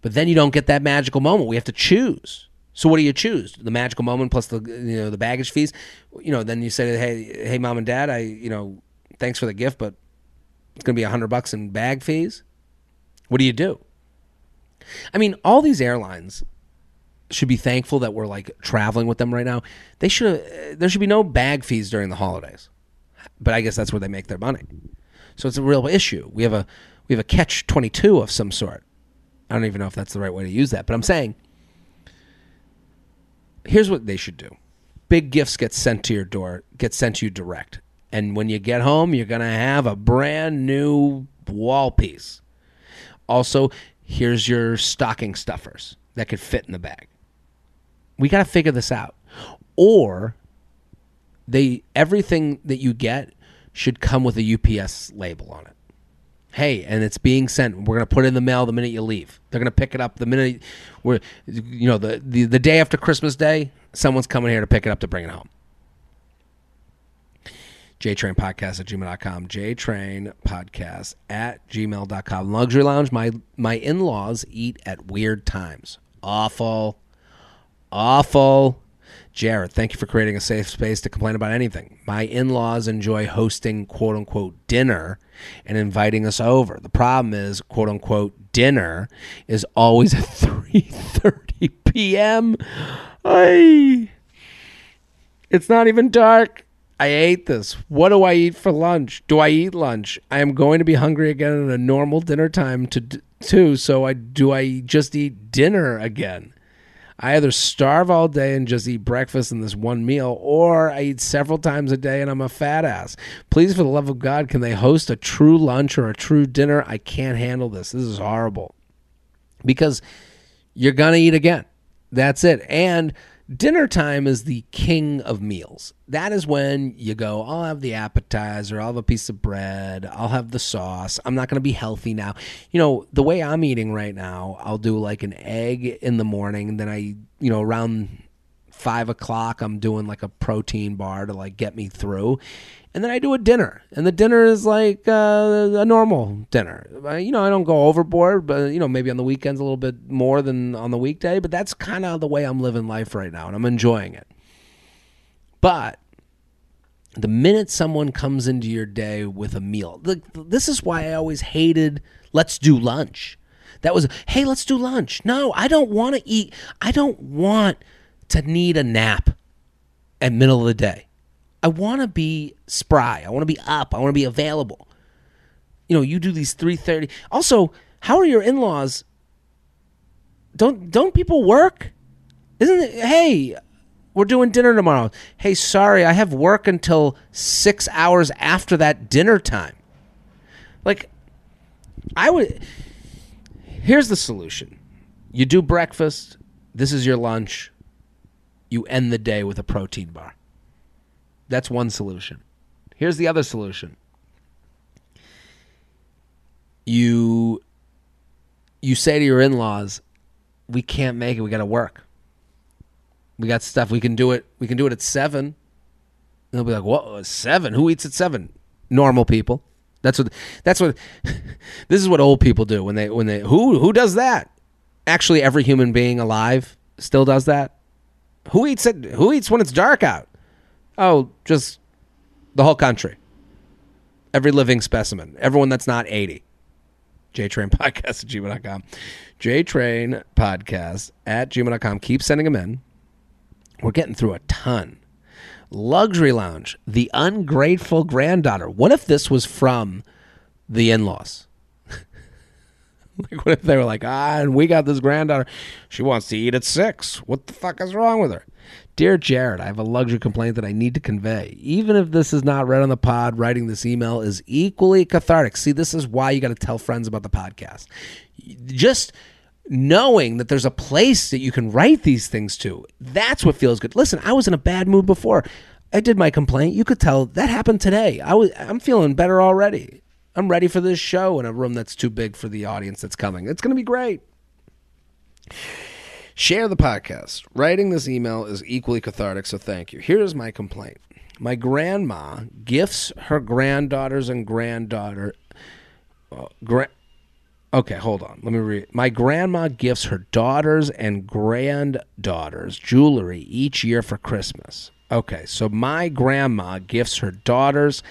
[SPEAKER 1] But then you don't get that magical moment. We have to choose. So what do you choose? The magical moment plus the you know the baggage fees. You know, then you say, hey, hey, mom and dad, I you know, thanks for the gift, but it's gonna be a hundred bucks in bag fees. What do you do? I mean, all these airlines should be thankful that we're like traveling with them right now. They should uh, there should be no bag fees during the holidays. But I guess that's where they make their money. So it's a real issue. We have a we have a catch 22 of some sort. I don't even know if that's the right way to use that, but I'm saying here's what they should do. Big gifts get sent to your door, get sent to you direct. And when you get home, you're going to have a brand new wall piece. Also, here's your stocking stuffers that could fit in the bag. We got to figure this out. Or they everything that you get should come with a UPS label on it. Hey, and it's being sent. We're gonna put it in the mail the minute you leave. They're gonna pick it up the minute we're, you know, the, the the day after Christmas Day. Someone's coming here to pick it up to bring it home. JTrain Podcast at gmail.com. JTrain Podcast at gmail.com. Luxury Lounge. My my in laws eat at weird times. Awful. Awful. Jared, thank you for creating a safe space to complain about anything. My in-laws enjoy hosting quote unquote dinner and inviting us over. The problem is quote unquote dinner is always [LAUGHS] at 3:30 p.m. I It's not even dark. I ate this. What do I eat for lunch? Do I eat lunch? I am going to be hungry again at a normal dinner time to too, so I do I just eat dinner again? I either starve all day and just eat breakfast in this one meal, or I eat several times a day and I'm a fat ass. Please, for the love of God, can they host a true lunch or a true dinner? I can't handle this. This is horrible. Because you're going to eat again. That's it. And dinner time is the king of meals. That is when you go, I'll have the appetizer, I'll have a piece of bread, I'll have the sauce. I'm not going to be healthy now. You know, the way I'm eating right now, I'll do like an egg in the morning, then I, you know, around five o'clock, I'm doing like a protein bar to like get me through and then I do a dinner, and the dinner is like uh, a normal dinner. you know, I don't go overboard, but you know, maybe on the weekends a little bit more than on the weekday. But that's kind of the way I'm living life right now, and I'm enjoying it. But the minute someone comes into your day with a meal, this is why I always hated "let's do lunch." That was, "Hey, let's do lunch." No, I don't want to eat. I don't want to need a nap at middle of the day. I want to be spry. I want to be up. I want to be available. You know, you do these 3:30. Also, how are your in-laws? Don't don't people work? Isn't it hey, we're doing dinner tomorrow. Hey, sorry, I have work until 6 hours after that dinner time. Like I would Here's the solution. You do breakfast, this is your lunch. You end the day with a protein bar. That's one solution. Here's the other solution. You you say to your in-laws, "We can't make it. We got to work. We got stuff. We can do it. We can do it at 7." And they'll be like, "What? 7? Who eats at 7?" Normal people. That's what. That's what. [LAUGHS] this is what old people do when they when they who who does that. Actually, every human being alive still does that. Who eats it? Who eats when it's dark out? Oh, just the whole country. Every living specimen. Everyone that's not 80. JTrain Podcast at gmail.com. JTrain Podcast at gmail.com. Keep sending them in. We're getting through a ton. Luxury Lounge, The Ungrateful Granddaughter. What if this was from the in laws? [LAUGHS] like, what if they were like, ah, and we got this granddaughter. She wants to eat at six. What the fuck is wrong with her? Dear Jared, I have a luxury complaint that I need to convey. Even if this is not read on the pod, writing this email is equally cathartic. See, this is why you got to tell friends about the podcast. Just knowing that there's a place that you can write these things to, that's what feels good. Listen, I was in a bad mood before. I did my complaint. You could tell that happened today. I was I'm feeling better already. I'm ready for this show in a room that's too big for the audience that's coming. It's going to be great. Share the podcast. Writing this email is equally cathartic, so thank you. Here's my complaint. My grandma gifts her granddaughters and granddaughter. Uh, gra- okay, hold on. Let me read. My grandma gifts her daughters and granddaughters jewelry each year for Christmas. Okay, so my grandma gifts her daughters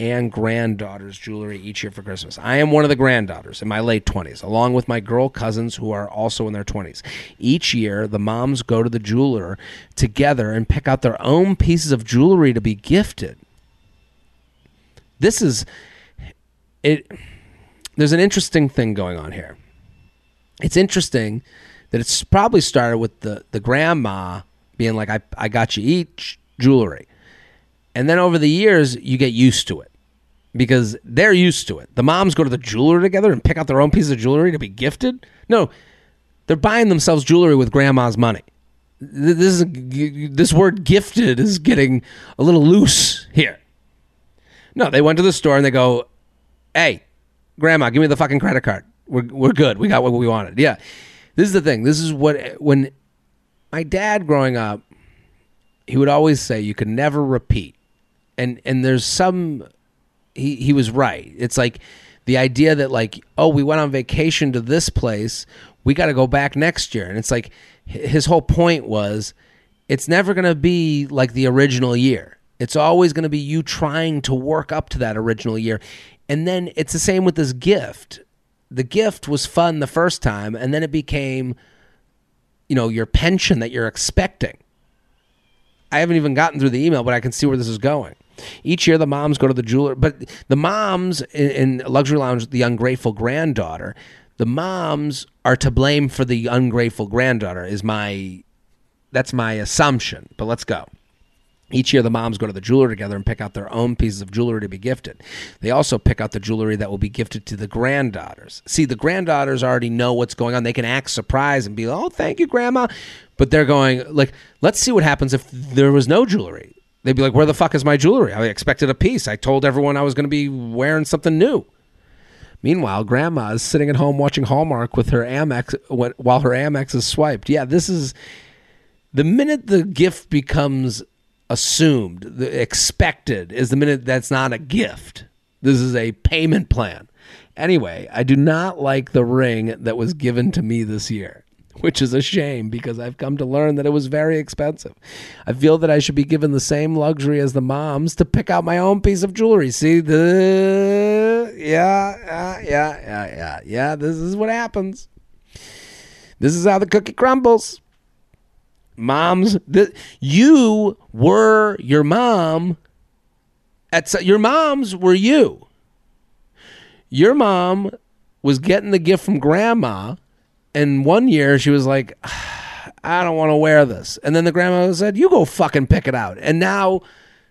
[SPEAKER 1] and granddaughters jewelry each year for Christmas. I am one of the granddaughters in my late 20s, along with my girl cousins who are also in their 20s. Each year, the moms go to the jeweler together and pick out their own pieces of jewelry to be gifted. This is it there's an interesting thing going on here. It's interesting that it's probably started with the the grandma being like I I got you each jewelry. And then over the years, you get used to it because they're used to it. The moms go to the jeweler together and pick out their own piece of jewelry to be gifted. No, they're buying themselves jewelry with grandma's money. This is this word "gifted" is getting a little loose here. No, they went to the store and they go, "Hey, grandma, give me the fucking credit card. We're we're good. We got what we wanted." Yeah, this is the thing. This is what when my dad growing up, he would always say, "You can never repeat," and and there's some he he was right. It's like the idea that like oh we went on vacation to this place, we got to go back next year, and it's like his whole point was it's never going to be like the original year. It's always going to be you trying to work up to that original year. And then it's the same with this gift. The gift was fun the first time, and then it became, you know, your pension that you're expecting. I haven't even gotten through the email, but I can see where this is going. Each year, the moms go to the jeweler, but the moms in, in Luxury Lounge, the ungrateful granddaughter, the moms are to blame for the ungrateful granddaughter. Is my that's my assumption. But let's go. Each year, the moms go to the jeweler together and pick out their own pieces of jewelry to be gifted. They also pick out the jewelry that will be gifted to the granddaughters. See, the granddaughters already know what's going on. They can act surprised and be, "Oh, thank you, grandma," but they're going like, "Let's see what happens if there was no jewelry." They'd be like, "Where the fuck is my jewelry? I expected a piece. I told everyone I was going to be wearing something new." Meanwhile, Grandma is sitting at home watching Hallmark with her Amex while her Amex is swiped. Yeah, this is the minute the gift becomes assumed, the expected is the minute that's not a gift. This is a payment plan. Anyway, I do not like the ring that was given to me this year [LAUGHS] which is a shame because I've come to learn that it was very expensive. I feel that I should be given the same luxury as the moms to pick out my own piece of jewelry. See the yeah, yeah, yeah, yeah, yeah, yeah. This is what happens. This is how the cookie crumbles. Moms, the, you were your mom. At your moms were you. Your mom was getting the gift from grandma and one year she was like, I don't want to wear this. And then the grandma said, You go fucking pick it out. And now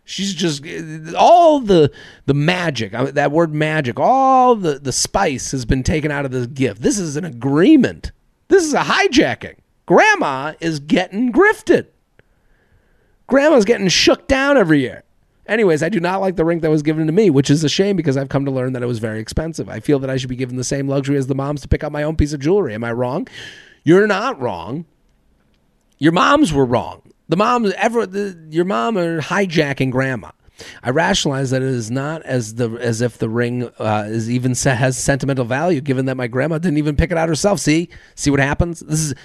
[SPEAKER 1] she's just all the the magic that word magic all the the spice has been taken out of this gift. This is an agreement. This is a hijacking. Grandma is getting grifted. Grandma's getting shook down every year Anyways, I do not like the ring that was given to me, which is a shame because I've come to learn that it was very expensive. I feel that I should be given the same luxury as the moms to pick up my own piece of jewelry. Am I wrong? You're not wrong. Your moms were wrong. The moms ever the, your mom are hijacking grandma. I rationalize that it is not as the as if the ring uh, is even se- has sentimental value, given that my grandma didn't even pick it out herself. See, see what happens. This is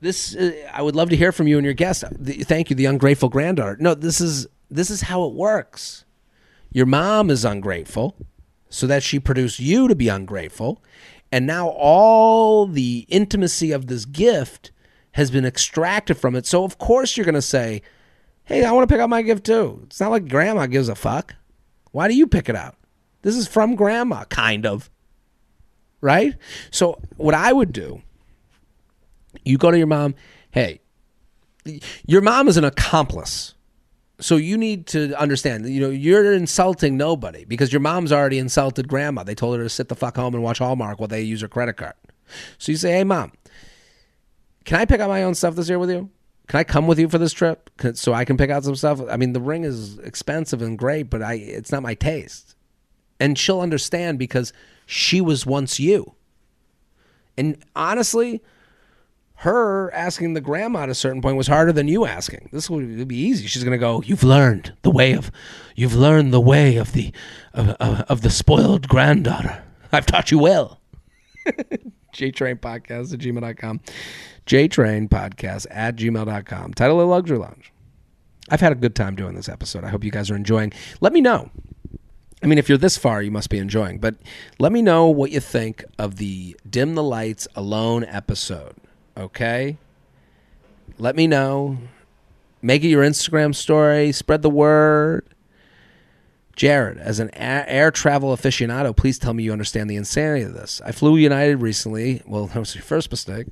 [SPEAKER 1] this. Uh, I would love to hear from you and your guest. The, thank you, the ungrateful granddaughter. No, this is this is how it works. Your mom is ungrateful, so that she produced you to be ungrateful, and now all the intimacy of this gift has been extracted from it. So of course you're going to say Hey, I want to pick out my gift too. It's not like grandma gives a fuck. Why do you pick it out? This is from grandma, kind of. Right? So, what I would do, you go to your mom, hey, your mom is an accomplice. So you need to understand, you know, you're insulting nobody because your mom's already insulted grandma. They told her to sit the fuck home and watch Hallmark while they use her credit card. So you say, hey, mom, can I pick out my own stuff this year with you? can I come with you for this trip so I can pick out some stuff? I mean, the ring is expensive and great, but I it's not my taste. And she'll understand because she was once you. And honestly, her asking the grandma at a certain point was harder than you asking. This would be easy. She's to go, "You've learned the way of you've learned the way of the of, of, of the spoiled granddaughter. I've taught you well." [LAUGHS] JTrain Podcast at gmail.com. JTrain Podcast at gmail.com. Title of Luxury Lounge. I've had a good time doing this episode. I hope you guys are enjoying. Let me know. I mean, if you're this far, you must be enjoying. But let me know what you think of the Dim the Lights Alone episode. Okay? Let me know. Make it your Instagram story. Spread the word. Jared, as an air travel aficionado, please tell me you understand the insanity of this. I flew United recently. Well, [LAUGHS] that was your first mistake.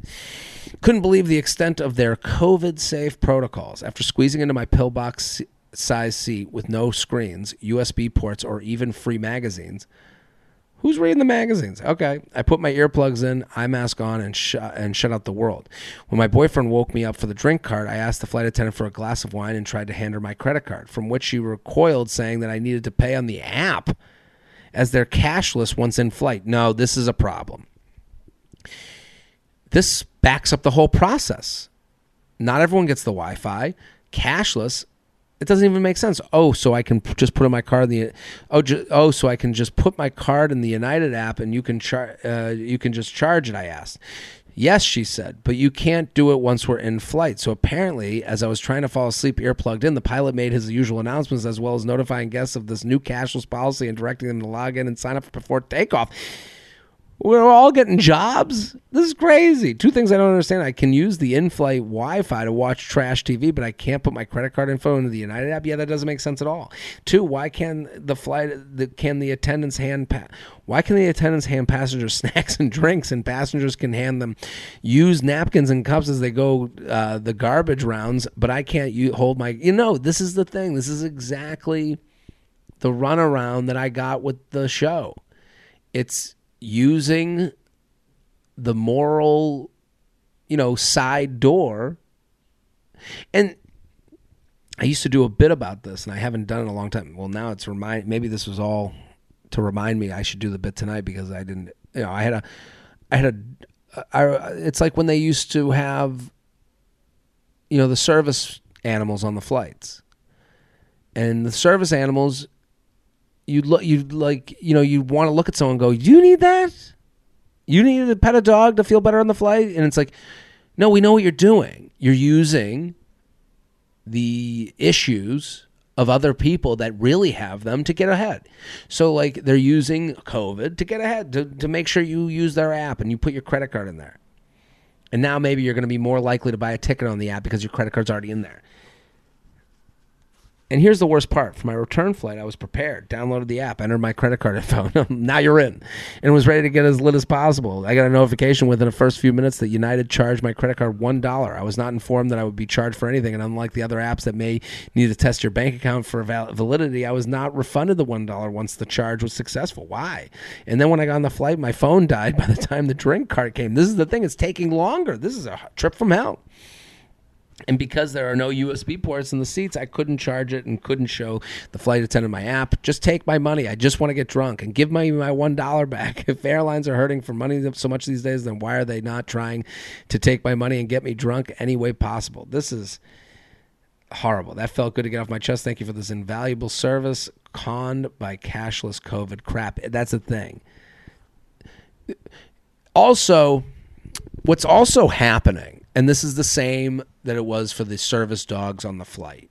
[SPEAKER 1] Couldn't believe the extent of their COVID safe protocols. After squeezing into my pillbox size seat with no screens, USB ports, or even free magazines, Who's reading the magazines? Okay. I put my earplugs in, eye mask on, and, sh- and shut out the world. When my boyfriend woke me up for the drink cart, I asked the flight attendant for a glass of wine and tried to hand her my credit card, from which she recoiled, saying that I needed to pay on the app as they're cashless once in flight. No, this is a problem. This backs up the whole process. Not everyone gets the Wi Fi. Cashless it doesn't even make sense. Oh, so I can p- just put in my card in the oh ju- oh so I can just put my card in the United app and you can char- uh, you can just charge it. I asked. Yes, she said, but you can't do it once we're in flight. So apparently, as I was trying to fall asleep, ear plugged in, the pilot made his usual announcements as well as notifying guests of this new cashless policy and directing them to log in and sign up before takeoff. We're all getting jobs. This is crazy. Two things I don't understand. I can use the in-flight Wi-Fi to watch trash TV, but I can't put my credit card info into the United app. Yeah, that doesn't make sense at all. Two, why can the flight the, can the attendants hand pa- why can the attendants hand passengers [LAUGHS] snacks and drinks and passengers can hand them use napkins and cups as they go uh, the garbage rounds, but I can't you hold my you know, this is the thing. This is exactly the runaround that I got with the show. It's using the moral, you know, side door. And I used to do a bit about this, and I haven't done it in a long time. Well, now it's remind. Maybe this was all to remind me I should do the bit tonight because I didn't. You know, I had a, I had a. I, it's like when they used to have, you know, the service animals on the flights, and the service animals you look you'd like you know you want to look at someone and go you need that? You need to pet a dog to feel better on the flight? And it's like no we know what you're doing. You're using the issues of other people that really have them to get ahead. So like they're using covid to get ahead to, to make sure you use their app and you put your credit card in there. And now maybe you're going to be more likely to buy a ticket on the app because your credit card's already in there and here's the worst part. For my return flight, I was prepared, downloaded the app, entered my credit card [LAUGHS] info. now you're in. And was ready to get as lit as possible. I got a notification within the first few minutes that United charged my credit card $1. I was not informed that I would be charged for anything. And unlike the other apps that may need to test your bank account for val- validity, I was not refunded the $1 once the charge was successful. Why? And then when I got on the flight, my phone died by the time the drink cart came. This is the thing, it's taking longer. This is a trip from hell. And because there are no USB ports in the seats, I couldn't charge it and couldn't show the flight attendant my app. Just take my money. I just want to get drunk and give me my one dollar back. [LAUGHS] If airlines are hurting for money so much these days, then why are they not trying to take my money and get me drunk any way possible? This is horrible. That felt good to get off my chest. Thank you for this invaluable service. Conned by cashless COVID crap. That's the thing. Also, what's also happening, and this is the same that it was for the service dogs on the flight.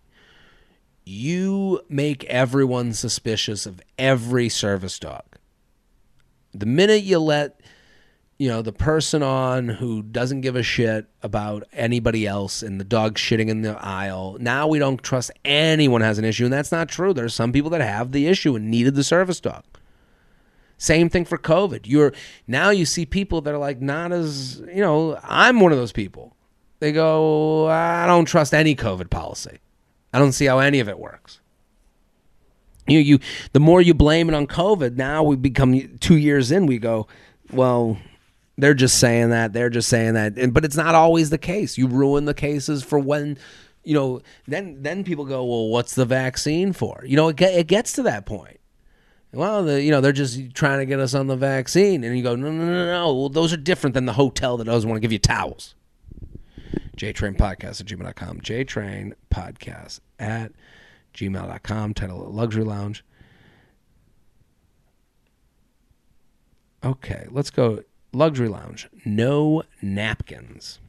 [SPEAKER 1] You make everyone suspicious of every service dog. The minute you let you know the person on who doesn't give a shit about anybody else and the dog shitting in the aisle now we don't trust anyone has an issue and that's not true there's some people that have the issue and needed the service dog same thing for covid you're now you see people that are like not as you know i'm one of those people they go i don't trust any covid policy i don't see how any of it works you you the more you blame it on covid now we become 2 years in we go well they're just saying that. They're just saying that. And, but it's not always the case. You ruin the cases for when, you know, then then people go, well, what's the vaccine for? You know, it, it gets to that point. Well, the, you know, they're just trying to get us on the vaccine. And you go, no, no, no, no. Well, those are different than the hotel that doesn't want to give you towels. JTrain Podcast at gmail.com. JTrain Podcast at gmail.com. Title Luxury Lounge. Okay, let's go Luxury Lounge, no napkins.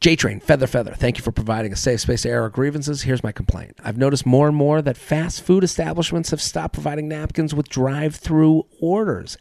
[SPEAKER 1] J Train, Feather Feather, thank you for providing a safe space to air our grievances. Here's my complaint. I've noticed more and more that fast food establishments have stopped providing napkins with drive through orders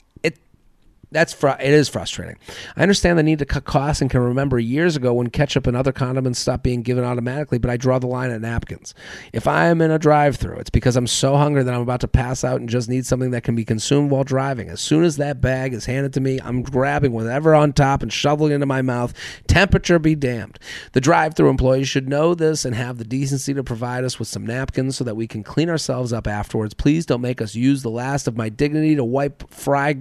[SPEAKER 1] that's fr- it is frustrating. I understand the need to cut costs and can remember years ago when ketchup and other condiments stopped being given automatically, but I draw the line at napkins. If I am in a drive-through, it's because I'm so hungry that I'm about to pass out and just need something that can be consumed while driving. As soon as that bag is handed to me, I'm grabbing whatever on top and shoveling into my mouth. Temperature be damned. The drive-through employees should know this and have the decency to provide us with some napkins so that we can clean ourselves up afterwards. Please don't make us use the last of my dignity to wipe fry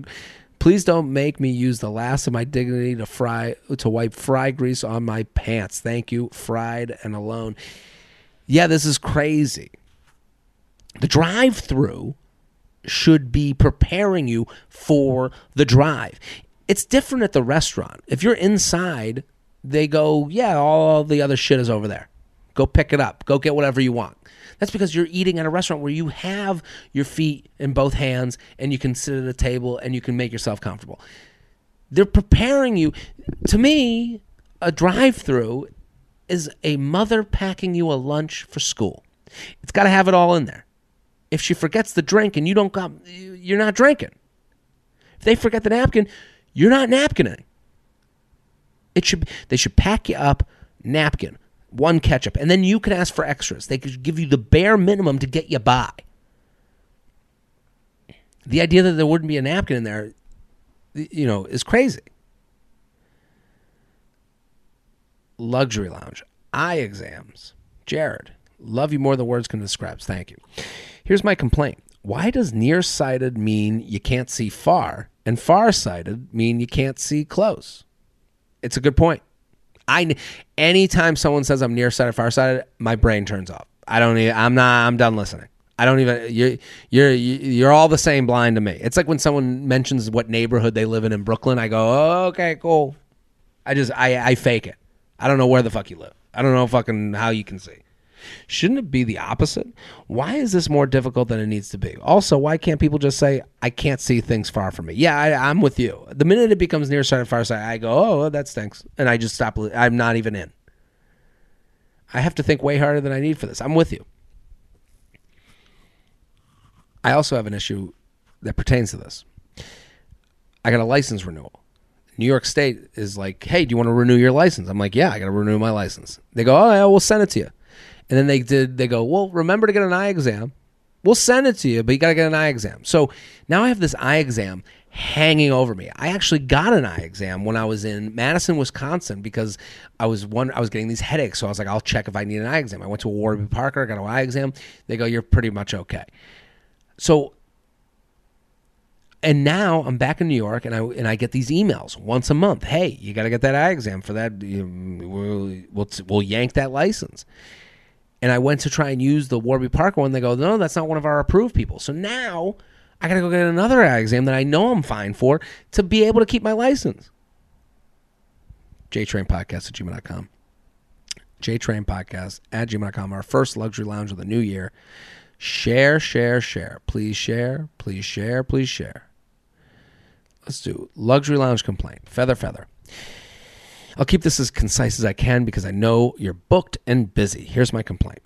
[SPEAKER 1] Please don't make me use the last of my dignity to fry to wipe fry grease on my pants. Thank you, fried and alone. Yeah, this is crazy. The drive-through should be preparing you for the drive. It's different at the restaurant. If you're inside, they go, "Yeah, all the other shit is over there. Go pick it up. Go get whatever you want." That's because you're eating at a restaurant where you have your feet in both hands and you can sit at a table and you can make yourself comfortable. They're preparing you. To me, a drive through is a mother packing you a lunch for school. It's got to have it all in there. If she forgets the drink and you don't got, you're not drinking. If they forget the napkin, you're not napkining. It should they should pack you up napkin one ketchup, and then you can ask for extras. They could give you the bare minimum to get you by. The idea that there wouldn't be a napkin in there, you know, is crazy. Luxury lounge, eye exams. Jared, love you more than words can describe. Thank you. Here's my complaint. Why does nearsighted mean you can't see far, and farsighted mean you can't see close? It's a good point. I anytime someone says I'm nearsighted, or farsighted, my brain turns off. I don't. Even, I'm not. I'm done listening. I don't even. You're you're you're all the same blind to me. It's like when someone mentions what neighborhood they live in in Brooklyn. I go, oh, okay, cool. I just I I fake it. I don't know where the fuck you live. I don't know fucking how you can see. Shouldn't it be the opposite? Why is this more difficult than it needs to be? Also, why can't people just say, I can't see things far from me? Yeah, I, am with you. The minute it becomes nearsighted, farsighted, I go, oh, that stinks. And I just stop. I'm not even in. I have to think way harder than I need for this. I'm with you. I also have an issue that pertains to this. I got a license renewal. New York State is like, hey, do you want to renew your license? I'm like, yeah, I got to renew my license. They go, oh, yeah, we'll send it to you. And then they did. They go, well, remember to get an eye exam. We'll send it to you, but you got to get an eye exam. So now I have this eye exam hanging over me. I actually got an eye exam when I was in Madison, Wisconsin, because I was one. I was getting these headaches, so I was like, I'll check if I need an eye exam. I went to a Warby Parker, got an eye exam. They go, you're pretty much okay. So and now I'm back in New York, and I and I get these emails once a month. Hey, you got to get that eye exam for that. We'll, we'll we'll yank that license and I went to try and use the Warby Parker one. They go, no, that's not one of our approved people. So now I got to go get another eye exam that I know I'm fine for to be able to keep my license. JTrain Podcast at gmail.com. JTrain Podcast at gmail.com, our first luxury lounge of the new year. Share, share, share. Please share, please share, please share. Let's do luxury lounge complaint. Feather, feather. I'll keep this as concise as I can because I know you're booked and busy. Here's my complaint.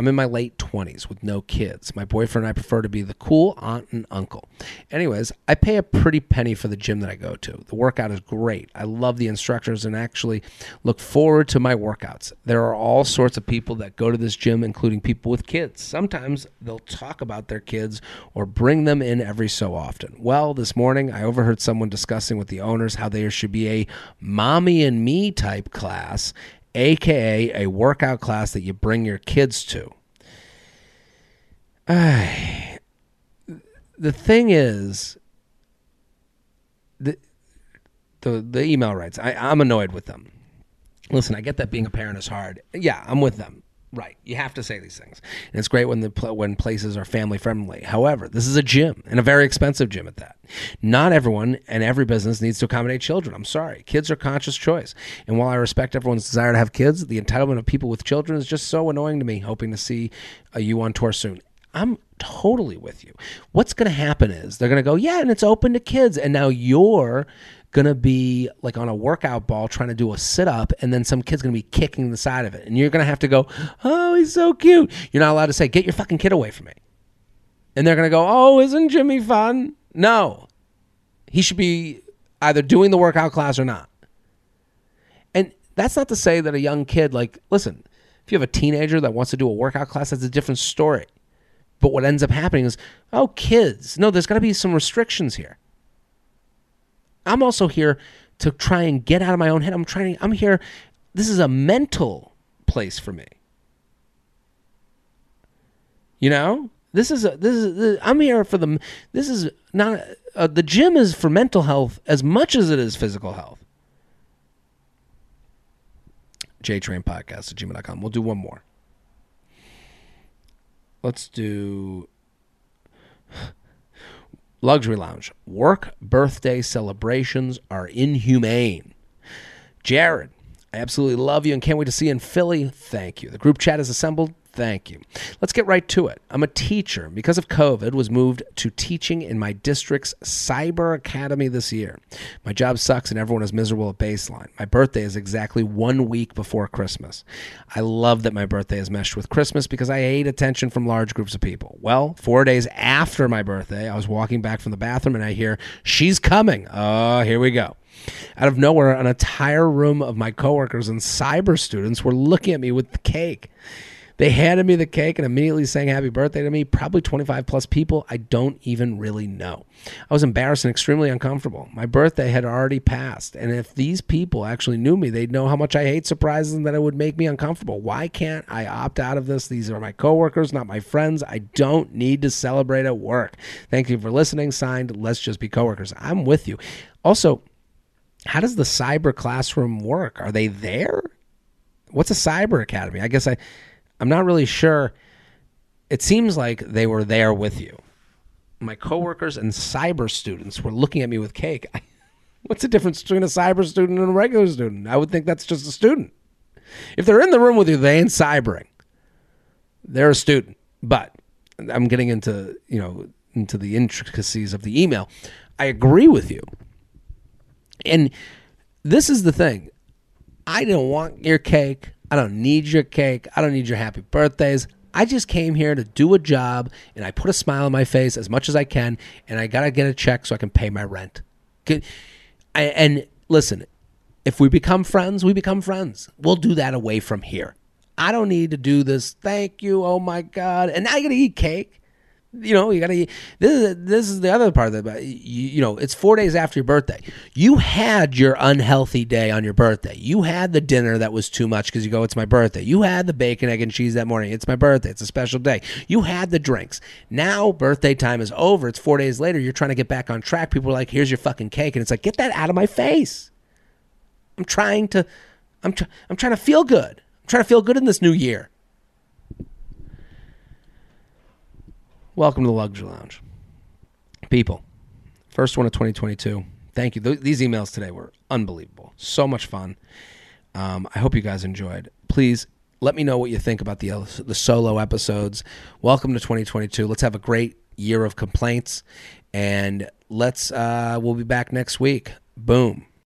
[SPEAKER 1] I'm in my late 20s with no kids. My boyfriend and I prefer to be the cool aunt and uncle. Anyways, I pay a pretty penny for the gym that I go to. The workout is great. I love the instructors and actually look forward to my workouts. There are all sorts of people that go to this gym, including people with kids. Sometimes they'll talk about their kids or bring them in every so often. Well, this morning I overheard someone discussing with the owners how there should be a mommy and me type class aka a workout class that you bring your kids to. The thing is, the, the, the email writes, I, I'm annoyed with them. Listen, I get that being a parent is hard. Yeah, I'm with them. Right. You have to say these things. And it's great when the when places are family friendly. However, this is a gym and a very expensive gym at that. Not everyone and every business needs to accommodate children. I'm sorry. Kids are conscious choice. And while I respect everyone's desire to have kids, the entitlement of people with children is just so annoying to me, hoping to see uh, you on tour soon. I'm totally with you. What's going to happen is they're going to go, "Yeah, and it's open to kids." And now you're gonna be like on a workout ball trying to do a sit up, and then some kid's gonna be kicking the side of it, and you're gonna have to go, "Oh, he's so cute." You're not allowed to say, "Get your fucking kid away from me," and they're gonna go, "Oh, isn't Jimmy fun?" No, he should be either doing the workout class or not. And that's not to say that a young kid, like, listen, if you have a teenager that wants to do a workout class, that's a different story. But what ends up happening is, oh, kids. No, there's got to be some restrictions here. I'm also here to try and get out of my own head. I'm trying. I'm here. This is a mental place for me. You know, this is a this is I'm here for the. This is not uh, the gym is for mental health as much as it is physical health. JTrain Podcast at gmail.com. We'll do one more. Let's do Luxury Lounge. Work birthday celebrations are inhumane. Jared, I absolutely love you and can't wait to see you in Philly. Thank you. The group chat is assembled. Thank you. Let's get right to it. I'm a teacher. Because of COVID, was moved to teaching in my district's cyber academy this year. My job sucks and everyone is miserable at baseline. My birthday is exactly one week before Christmas. I love that my birthday is meshed with Christmas because I hate attention from large groups of people. Well, four days after my birthday, I was walking back from the bathroom and I hear, She's coming. Oh, here we go. Out of nowhere, an entire room of my coworkers and cyber students were looking at me with the cake. They handed me the cake and immediately sang happy birthday to me. Probably 25 plus people I don't even really know. I was embarrassed and extremely uncomfortable. My birthday had already passed. And if these people actually knew me, they'd know how much I hate surprises and that it would make me uncomfortable. Why can't I opt out of this? These are my coworkers, not my friends. I don't need to celebrate at work. Thank you for listening. Signed, let's just be coworkers. I'm with you. Also, how does the cyber classroom work? Are they there? What's a cyber academy? I guess I I'm not really sure. It seems like they were there with you. My coworkers and cyber students were looking at me with cake. [LAUGHS] What's the difference between a cyber student and a regular student? I would think that's just a student. If they're in the room with you, they ain't cybering. They're a student. But I'm getting into, you know, into the intricacies of the email. I agree with you. And this is the thing. I don't want your cake. I don't need your cake. I don't need your happy birthdays. I just came here to do a job and I put a smile on my face as much as I can and I got to get a check so I can pay my rent. And listen, if we become friends, we become friends. We'll do that away from here. I don't need to do this. Thank you. Oh my God. And now I got to eat cake you know, you gotta. This is this is the other part of it. You, you know, it's four days after your birthday. You had your unhealthy day on your birthday. You had the dinner that was too much because you go, it's my birthday. You had the bacon, egg, and cheese that morning. It's my birthday. It's a special day. You had the drinks. Now birthday time is over. It's four days later. You're trying to get back on track. People are like, "Here's your fucking cake," and it's like, get that out of my face. I'm trying to. I'm. Tr- I'm trying to feel good. I'm trying to feel good in this new year. Welcome to the Luxury Lounge. People, first one of 2022. Thank you. Th- these emails today were unbelievable. So much fun. Um, I hope you guys enjoyed. please let me know what you think about the the solo episodes. Welcome to 2022. Let's have a great year of complaints, and let's uh, we'll be back next week. Boom.